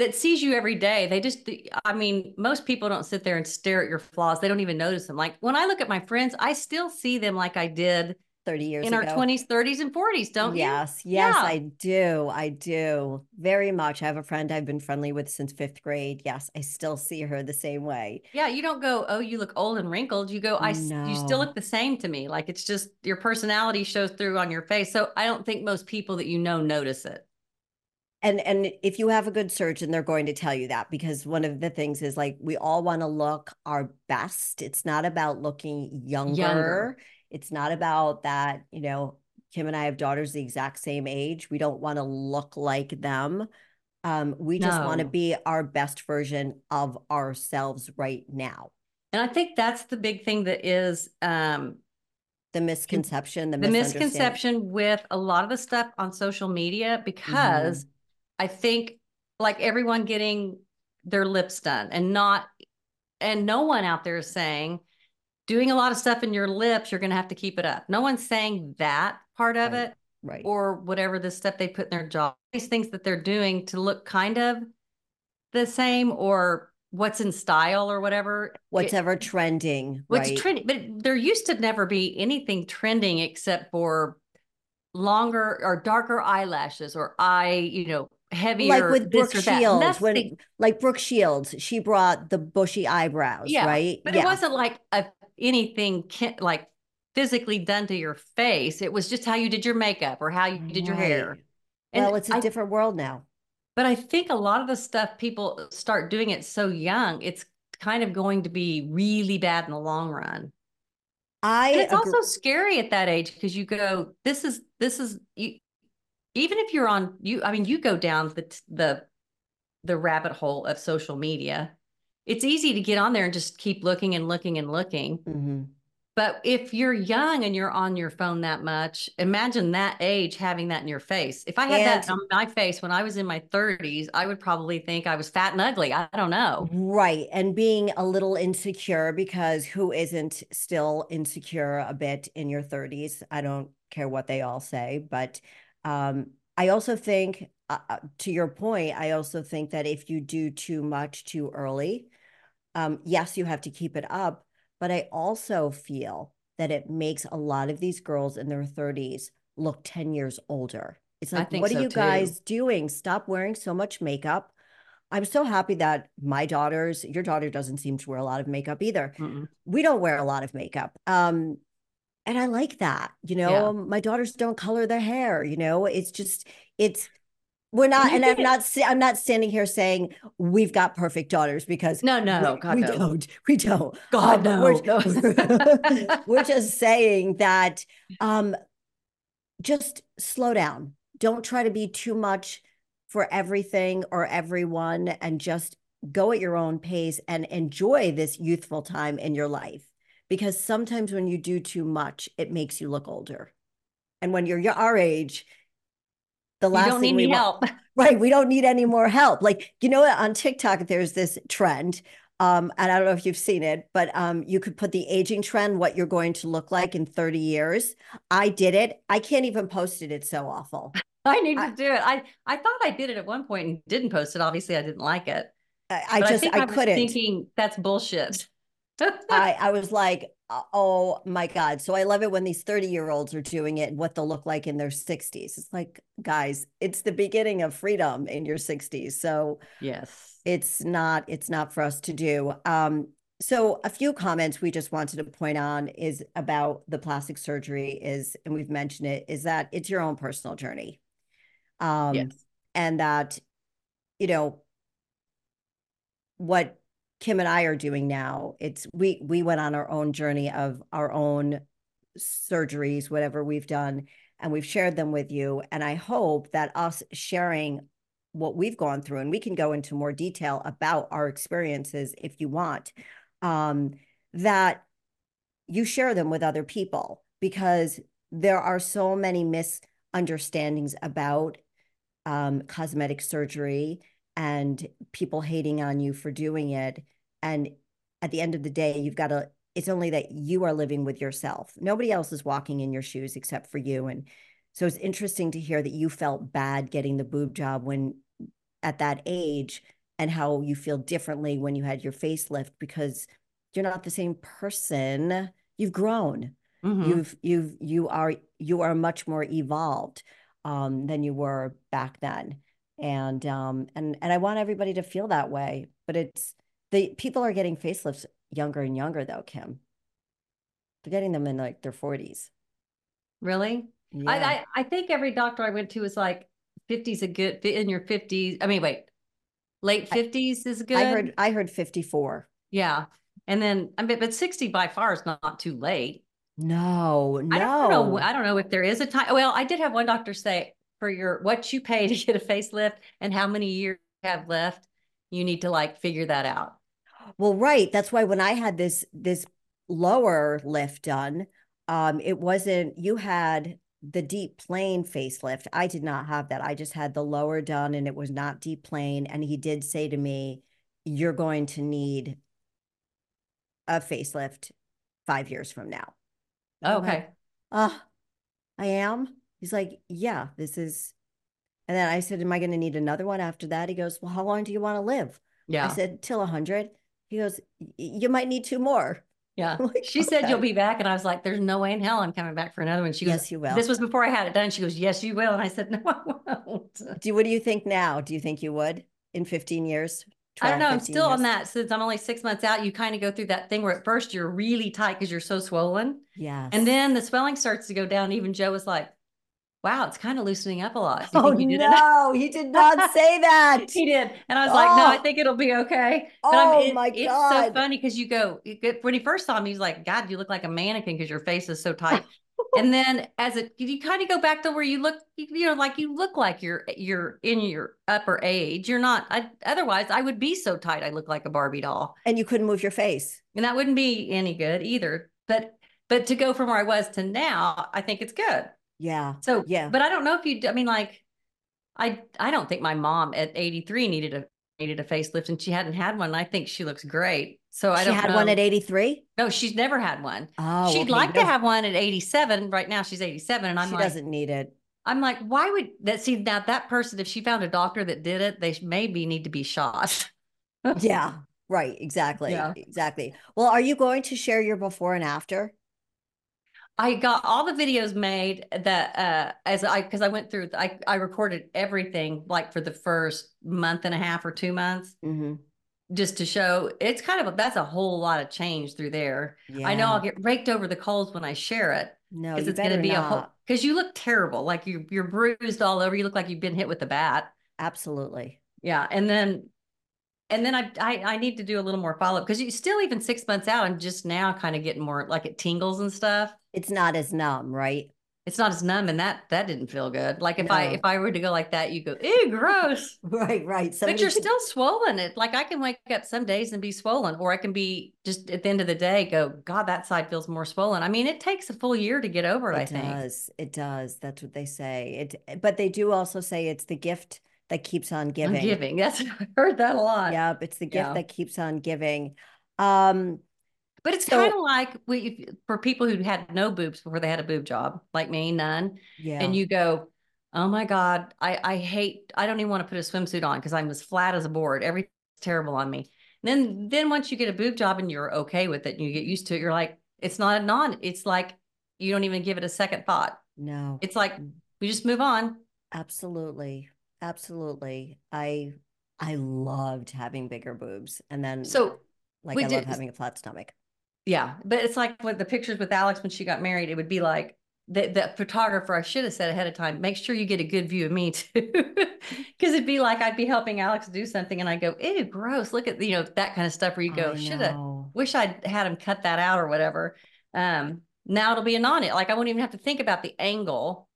That, sees you every day. They just, I mean, most people don't sit there and stare at your flaws. They don't even notice them. Like when I look at my friends, I still see them like I did 30 years ago in our 20s, 30s, and 40s, don't you? yes, yes, Yeah. I do. I do very much. I have a friend I've been friendly with since fifth grade. Yes, I still see her the same way. Yeah, you don't go, oh, you look old and wrinkled. You go, I, s- you still look the same to me. Like it's just your personality shows through on your face. So I don't think most people that you know notice it. And and if you have a good surgeon, they're going to tell you that because one of the things is like we all want to look our best. It's not about looking younger. Younger. It's not about that, you know, Kim and I have daughters the exact same age. We don't want to look like them. Um, we just want to be our best version of ourselves right now. And I think that's the big thing that is um the misconception, the, the misconception with a lot of the stuff on social media because mm-hmm. I think like everyone getting their lips done and not and no one out there is saying doing a lot of stuff in your lips you're going to have to keep it up no one's saying that part of right. it right or whatever the stuff they put in their job these things that they're doing to look kind of the same or what's in style or whatever what's ever trending what's right? trending but there used to never be anything trending except for longer or darker eyelashes or eye you know heavier like with Brooke Shields when like Brooke Shields she brought the bushy eyebrows yeah, right? but yeah. it wasn't like a, anything like physically done to your face. It was just how you did your makeup or how you did your hair. And well it's a I, different world now. But I think a lot of the stuff people start doing it so young, it's kind of going to be really bad in the long run. I and it's agree- also scary at that age because you go, this is this is you, even if you're on you, I mean, you go down the the the rabbit hole of social media. It's easy to get on there and just keep looking and looking and looking. Mm-hmm. But if you're young and you're on your phone that much, imagine that age having that in your face. If I had and, that on my face when I was in my 30s, I would probably think I was fat and ugly. I don't know. Right. And being a little insecure because who isn't still insecure a bit in your 30s? I don't care what they all say. But um, I also think, uh, uh, to your point, I also think that if you do too much too early, um, yes, you have to keep it up but I also feel that it makes a lot of these girls in their 30s look 10 years older. It's like, what so are you too. guys doing? Stop wearing so much makeup. I'm so happy that my daughters, your daughter doesn't seem to wear a lot of makeup either. Mm-mm. We don't wear a lot of makeup. Um, and I like that. You know, yeah. my daughters don't color their hair, you know, it's just, it's, we're not, and I'm not. I'm not standing here saying we've got perfect daughters because no, no, we, God, we no. don't. We don't. God, um, no. We're, we're just saying that. Um, just slow down. Don't try to be too much for everything or everyone, and just go at your own pace and enjoy this youthful time in your life. Because sometimes when you do too much, it makes you look older. And when you're our age, the last you don't need any help. Right. We don't need any more help. Like, you know, on TikTok, there's this trend. Um, and I don't know if you've seen it, but um, you could put the aging trend, what you're going to look like in 30 years. I did it. I can't even post it. It's so awful. I need I, to do it. I, I thought I did it at one point and didn't post it. Obviously, I didn't like it. I, I just, I, I couldn't. thinking that's bullshit. I, I was like, oh my God. So I love it when these 30 year olds are doing it, and what they'll look like in their 60s. It's like, guys, it's the beginning of freedom in your 60s. So, yes, it's not, it's not for us to do. Um, so a few comments we just wanted to point on is about the plastic surgery is, and we've mentioned it, is that it's your own personal journey. Um, yes. and that, you know, what Kim and I are doing now. It's we we went on our own journey of our own surgeries, whatever we've done, and we've shared them with you. And I hope that us sharing what we've gone through, and we can go into more detail about our experiences if you want, um, that you share them with other people because there are so many misunderstandings about um, cosmetic surgery and people hating on you for doing it. And at the end of the day, you've got to, it's only that you are living with yourself. Nobody else is walking in your shoes except for you. And so it's interesting to hear that you felt bad getting the boob job when at that age and how you feel differently when you had your facelift because you're not the same person. You've grown. Mm-hmm. You've you've you are you are much more evolved um, than you were back then and um and and I want everybody to feel that way. But it's the people are getting facelifts younger and younger though, Kim. They're getting them in like their forties. Really? Yeah. I, I I think every doctor I went to was like 50s a good fit in your 50s. I mean, wait, late 50s is good. I heard I heard 54. Yeah. And then I mean, but 60 by far is not too late. No, no. I don't know. I don't know if there is a time. Well, I did have one doctor say for your what you pay to get a facelift and how many years you have left, you need to like figure that out. Well, right. That's why when I had this this lower lift done, um, it wasn't, you had the deep plane facelift. I did not have that. I just had the lower done and it was not deep plane. And he did say to me, You're going to need a facelift five years from now. Okay. Ah, uh, I am. He's like, Yeah, this is. And then I said, Am I going to need another one after that? He goes, Well, how long do you want to live? Yeah. I said, Till a 100. He goes, You might need two more. Yeah. Like, she said you'll be back. And I was like, there's no way in hell I'm coming back for another one. She goes, Yes, you will. This was before I had it done. She goes, Yes, you will. And I said, No, I won't. Do what do you think now? Do you think you would in 15 years? 12, I don't know. I'm still years? on that since I'm only six months out. You kind of go through that thing where at first you're really tight because you're so swollen. Yeah. And then the swelling starts to go down. Even Joe was like, wow, it's kind of loosening up a lot. Oh no, he did not say that. he did, and I was oh. like, no, I oh. think it'll be okay. But oh it, my god, it's so funny because you go when he first saw me, he's like, God, you look like a mannequin because your face is so tight. and then as it, you kind of go back to where you look, you know, like you look like you're you're in your upper age. You're not. I, otherwise, I would be so tight. I look like a Barbie doll, and you couldn't move your face, and that wouldn't be any good either. But but to go from where I was to now, I think it's good. Yeah. So yeah, but I don't know if you. I mean, like, I I don't think my mom at 83 needed a needed a facelift, and she hadn't had one. I think she looks great. So I she don't. She had know. one at 83. No, she's never had one. Oh, she'd okay. like no. to have one at 87. Right now, she's 87, and I'm like she like, doesn't need it. I'm like, why would that? See now that person, if she found a doctor that did it, they maybe need to be shot. yeah. Right. Exactly. Yeah. Exactly. Well, are you going to share your before and after? I got all the videos made that uh as I because I went through I I recorded everything like for the first month and a half or two months. Mm-hmm. Just to show it's kind of a, that's a whole lot of change through there. Yeah. I know I'll get raked over the coals when I share it. No, because it's going to be not. a whole because you look terrible. Like you you're bruised all over. You look like you've been hit with a bat. Absolutely. Yeah, and then and then I, I, I need to do a little more follow up because you still even six months out. I'm just now kind of getting more like it tingles and stuff. It's not as numb, right? It's not as numb, and that that didn't feel good. Like if no. I if I were to go like that, you go, ew, gross. right, right. Somebody but you're could... still swollen. It like I can wake up some days and be swollen, or I can be just at the end of the day go, God, that side feels more swollen. I mean, it takes a full year to get over it. it I think it does. It does. That's what they say. It, but they do also say it's the gift that keeps on giving. I'm giving. That's I heard that a lot. Yep, it's the gift yeah. that keeps on giving. Um, but it's so, kind of like we, for people who had no boobs before they had a boob job, like me, none. Yeah. And you go, oh my God, I, I hate, I don't even want to put a swimsuit on because I'm as flat as a board. Everything's terrible on me. And then, then once you get a boob job and you're okay with it and you get used to it, you're like, it's not a non, it's like you don't even give it a second thought. No. It's like we just move on. Absolutely. Absolutely. I I loved having bigger boobs. And then so like I did, love having a flat stomach. Yeah. But it's like with the pictures with Alex when she got married, it would be like the, the photographer, I should have said ahead of time, make sure you get a good view of me too. Cause it'd be like I'd be helping Alex do something and I go, ew, gross. Look at you know, that kind of stuff where you go, should have wish I'd had him cut that out or whatever. Um now it'll be a non it. Like I won't even have to think about the angle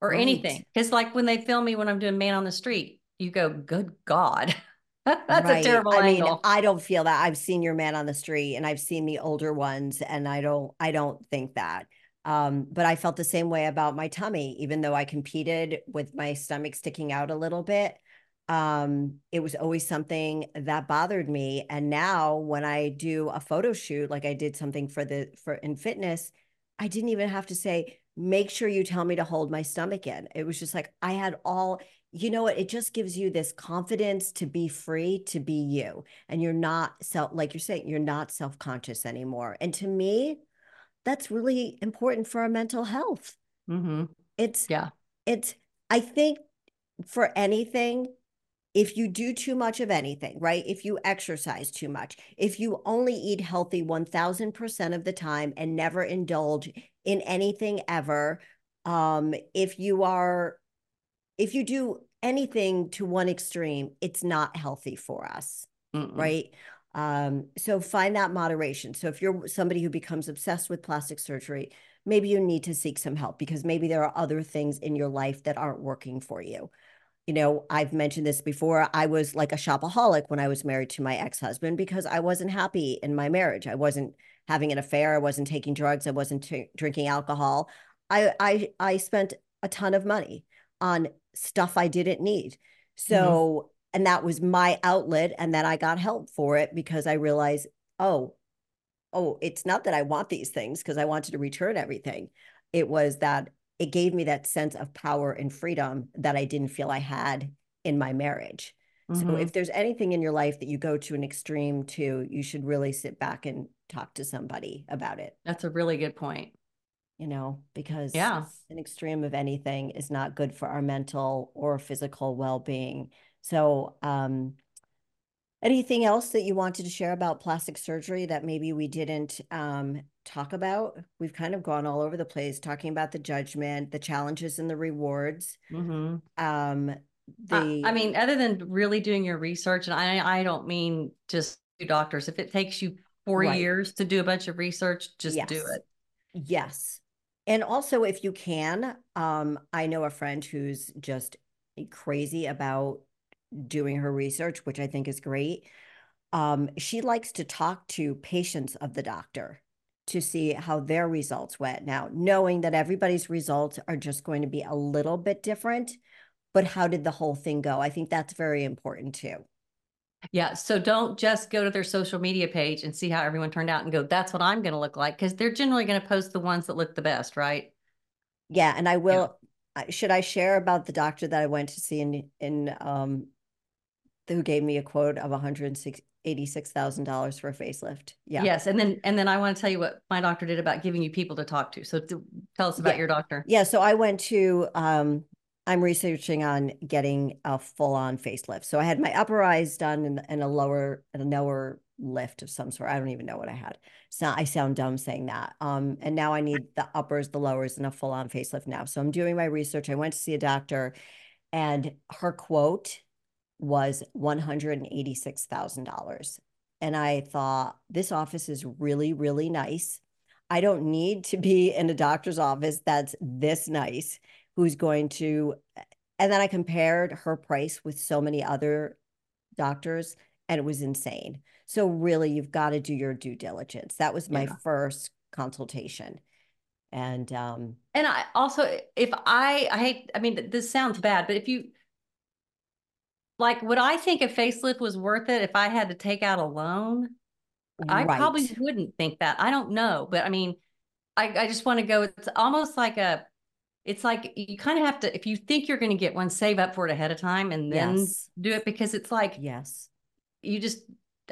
or right. anything. Because like when they film me when I'm doing man on the street, you go, good God. That's right. a terrible I angle. mean, I don't feel that. I've seen your man on the street and I've seen the older ones and I don't I don't think that. Um, but I felt the same way about my tummy, even though I competed with my stomach sticking out a little bit. Um, it was always something that bothered me. And now when I do a photo shoot, like I did something for the for in fitness, I didn't even have to say, make sure you tell me to hold my stomach in. It was just like I had all, you know what? It just gives you this confidence to be free, to be you. And you're not self, like you're saying, you're not self conscious anymore. And to me, that's really important for our mental health. Mm-hmm. It's, yeah, it's, I think for anything, if you do too much of anything, right? If you exercise too much, if you only eat healthy 1000% of the time and never indulge in anything ever, um, if you are, if you do anything to one extreme, it's not healthy for us, Mm-mm. right? Um, so find that moderation. So if you're somebody who becomes obsessed with plastic surgery, maybe you need to seek some help because maybe there are other things in your life that aren't working for you you know, I've mentioned this before. I was like a shopaholic when I was married to my ex husband because I wasn't happy in my marriage. I wasn't having an affair. I wasn't taking drugs. I wasn't t- drinking alcohol. I, I, I spent a ton of money on stuff I didn't need. So, mm-hmm. and that was my outlet. And then I got help for it because I realized, oh, oh, it's not that I want these things because I wanted to return everything. It was that it gave me that sense of power and freedom that I didn't feel I had in my marriage. Mm-hmm. So if there's anything in your life that you go to an extreme to, you should really sit back and talk to somebody about it. That's a really good point. You know, because yeah. an extreme of anything is not good for our mental or physical well-being. So, um, anything else that you wanted to share about plastic surgery that maybe we didn't um, talk about? We've kind of gone all over the place talking about the judgment, the challenges, and the rewards. Mm-hmm. Um, the I, I mean, other than really doing your research, and I I don't mean just doctors. If it takes you four right. years to do a bunch of research, just yes. do it. Yes. And also, if you can, um, I know a friend who's just crazy about doing her research, which I think is great. Um, she likes to talk to patients of the doctor to see how their results went. Now, knowing that everybody's results are just going to be a little bit different, but how did the whole thing go? I think that's very important too. Yeah. So don't just go to their social media page and see how everyone turned out and go, that's what I'm going to look like. Cause they're generally going to post the ones that look the best, right? Yeah. And I will, yeah. should I share about the doctor that I went to see in, in, um, who gave me a quote of $186,000 for a facelift. Yeah. Yes. And then, and then I want to tell you what my doctor did about giving you people to talk to. So to, tell us about yeah. your doctor. Yeah. So I went to, um, I'm researching on getting a full on facelift. So I had my upper eyes done and, and a lower and a lower lift of some sort. I don't even know what I had. So I sound dumb saying that. Um, and now I need the uppers, the lowers, and a full on facelift now. So I'm doing my research. I went to see a doctor, and her quote was $186,000. And I thought, this office is really, really nice. I don't need to be in a doctor's office that's this nice who's going to and then I compared her price with so many other doctors and it was insane. So really you've got to do your due diligence. That was my yeah. first consultation. And um and I also if I I hate I mean this sounds bad, but if you like would I think a facelift was worth it if I had to take out a loan? Right. I probably wouldn't think that. I don't know, but I mean I, I just want to go it's almost like a it's like you kind of have to if you think you're going to get one save up for it ahead of time and then yes. do it because it's like yes you just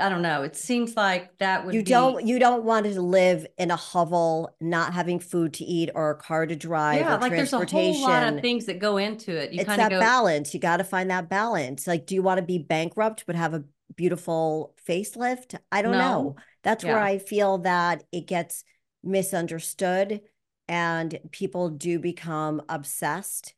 i don't know. It seems like that would you be, don't you don't want to live in a hovel not having food to eat or a car to drive yeah, like there's a whole lot of things that go into it. You it's that go, balance. You got to find that balance. Like do you want to be bankrupt but have a beautiful facelift? I don't no. know. That's yeah. where i feel that it gets misunderstood and people do become obsessed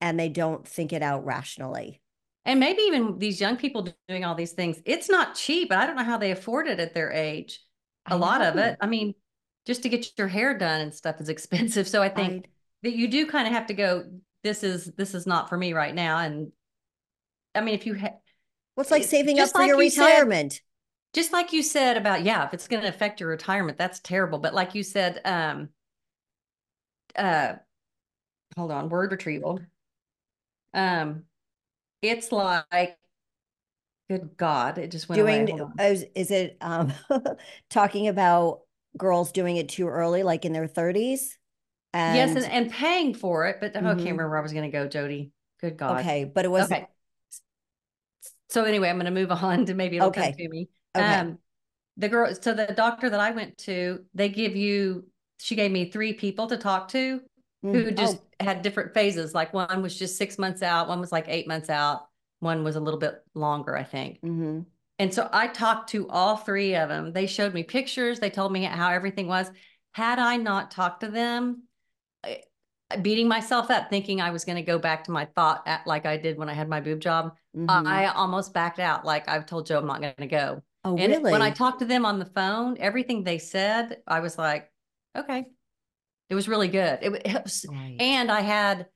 and they don't think it out rationally. And maybe even these young people doing all these things, it's not cheap. I don't know how they afford it at their age. A lot of it. I mean, just to get your hair done and stuff is expensive. So I think I, that you do kind of have to go, this is this is not for me right now. And I mean, if you what's well, like saving up for like your you retirement. Said, just like you said about, yeah, if it's going to affect your retirement, that's terrible. But like you said, um, uh hold on, word retrieval. Um it's like good God, it just went doing away. Is, is it um talking about girls doing it too early, like in their 30s? And... Yes, and, and paying for it, but mm-hmm. I can't mm-hmm. remember where I was gonna go, Jody. Good God. Okay, but it was okay. So anyway, I'm gonna move on to maybe it'll okay. come to me. Okay. Um the girl so the doctor that I went to, they give you she gave me three people to talk to mm. who just oh. had different phases. Like one was just six months out, one was like eight months out, one was a little bit longer, I think. Mm-hmm. And so I talked to all three of them. They showed me pictures, they told me how everything was. Had I not talked to them, beating myself up thinking I was going to go back to my thought at, like I did when I had my boob job, mm-hmm. I almost backed out. Like I've told Joe I'm not going to go. Oh, and really? when I talked to them on the phone, everything they said, I was like, okay. It was really good. It, it was, right. and I had,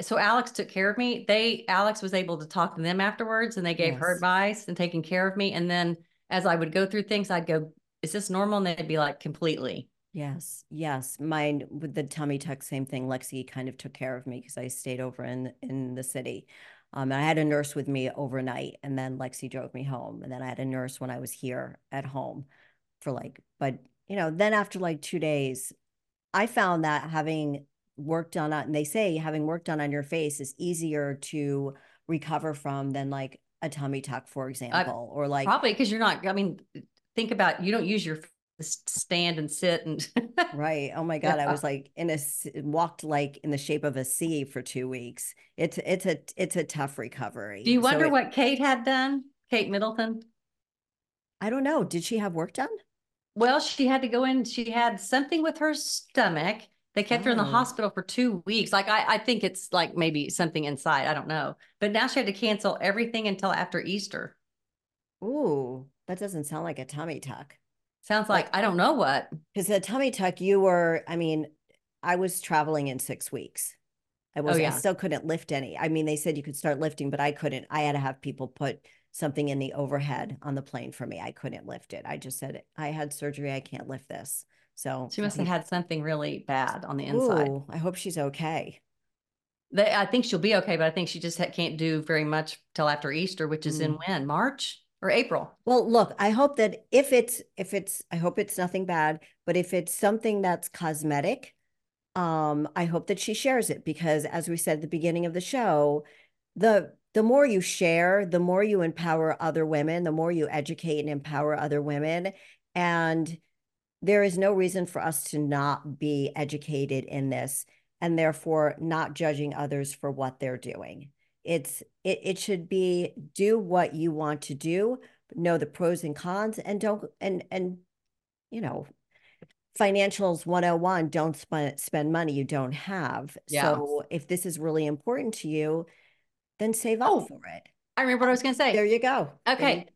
so Alex took care of me. They, Alex was able to talk to them afterwards and they gave yes. her advice and taking care of me. And then as I would go through things, I'd go, is this normal? And they'd be like, completely. Yes, yes. Mine with the tummy tuck, same thing. Lexi kind of took care of me because I stayed over in in the city. Um, and I had a nurse with me overnight, and then Lexi drove me home, and then I had a nurse when I was here at home for like. But you know, then after like two days, I found that having work done on, and they say having work done on your face is easier to recover from than like a tummy tuck, for uh, example, or like probably because you're not. I mean, think about you don't use your stand and sit and right oh my god i was like in a walked like in the shape of a c for two weeks. It's it's a it's a tough recovery do you wonder so it, what kate had done? Kate middleton? I don't know did she have work done well she had to go in she had something with her stomach they kept oh. her in the oh. hospital for two weeks like I, I think it's like maybe something inside i don't know but now she had to cancel everything until after easter Ooh, that doesn't sound like a tummy tuck Sounds like, like I don't know what. Because the tummy tuck, you were, I mean, I was traveling in six weeks. I was, oh, yeah. I still couldn't lift any. I mean, they said you could start lifting, but I couldn't. I had to have people put something in the overhead on the plane for me. I couldn't lift it. I just said, I had surgery. I can't lift this. So she must have had something really bad on the inside. Ooh, I hope she's okay. They, I think she'll be okay, but I think she just can't do very much till after Easter, which is mm. in when March or April. Well, look, I hope that if it's if it's I hope it's nothing bad, but if it's something that's cosmetic, um I hope that she shares it because as we said at the beginning of the show, the the more you share, the more you empower other women, the more you educate and empower other women and there is no reason for us to not be educated in this and therefore not judging others for what they're doing it's it, it should be do what you want to do know the pros and cons and don't and and you know financials 101 don't spend spend money you don't have yeah. so if this is really important to you then save up oh, for it. I remember what i was going to say. There you go. Okay.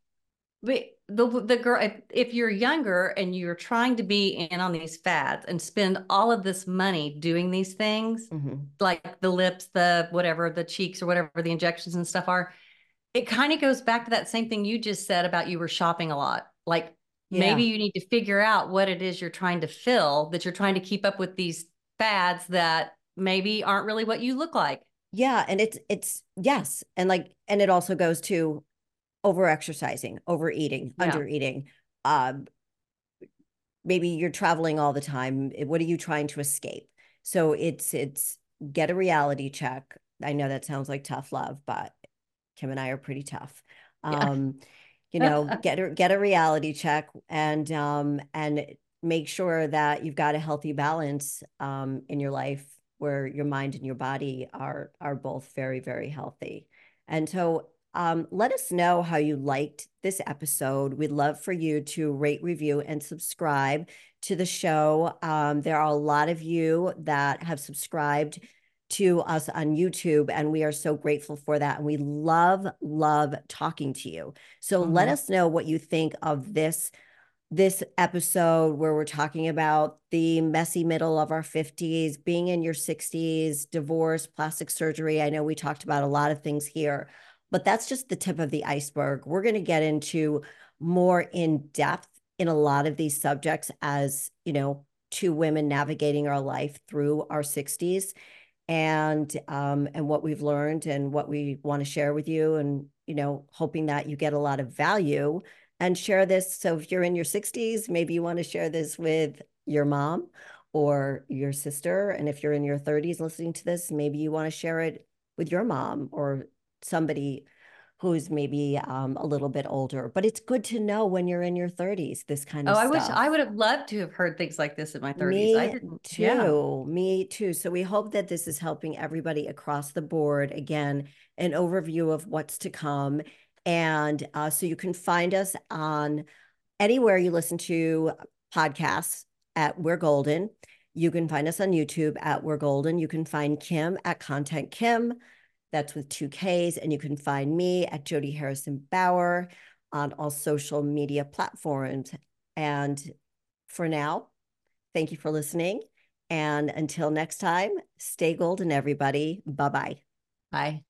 But the the girl if, if you're younger and you're trying to be in on these fads and spend all of this money doing these things mm-hmm. like the lips the whatever the cheeks or whatever the injections and stuff are it kind of goes back to that same thing you just said about you were shopping a lot. Like yeah. maybe you need to figure out what it is you're trying to fill that you're trying to keep up with these fads that maybe aren't really what you look like yeah and it's it's yes and like and it also goes to over exercising, overeating, yeah. under eating. Um, maybe you're traveling all the time. What are you trying to escape? So it's it's get a reality check. I know that sounds like tough love, but Kim and I are pretty tough. Um, you know, get a get a reality check and um and make sure that you've got a healthy balance um in your life where your mind and your body are are both very very healthy. And so um, let us know how you liked this episode. We'd love for you to rate, review, and subscribe to the show. Um, there are a lot of you that have subscribed to us on YouTube, and we are so grateful for that. And we love, love talking to you. So mm-hmm. let us know what you think of this this episode where we're talking about the messy middle of our 50s, being in your 60s, divorce, plastic surgery. I know we talked about a lot of things here but that's just the tip of the iceberg. We're going to get into more in depth in a lot of these subjects as, you know, two women navigating our life through our 60s and um and what we've learned and what we want to share with you and you know hoping that you get a lot of value and share this so if you're in your 60s maybe you want to share this with your mom or your sister and if you're in your 30s listening to this maybe you want to share it with your mom or somebody who's maybe um, a little bit older. But it's good to know when you're in your 30s, this kind of oh, I wish I would have loved to have heard things like this in my 30s. Me I didn't too. Yeah. Me too. So we hope that this is helping everybody across the board. Again, an overview of what's to come. And uh, so you can find us on anywhere you listen to podcasts at We're Golden. You can find us on YouTube at We're Golden. You can find Kim at Content Kim. That's with two Ks. And you can find me at Jody Harrison Bauer on all social media platforms. And for now, thank you for listening. And until next time, stay golden, everybody. Bye-bye. Bye.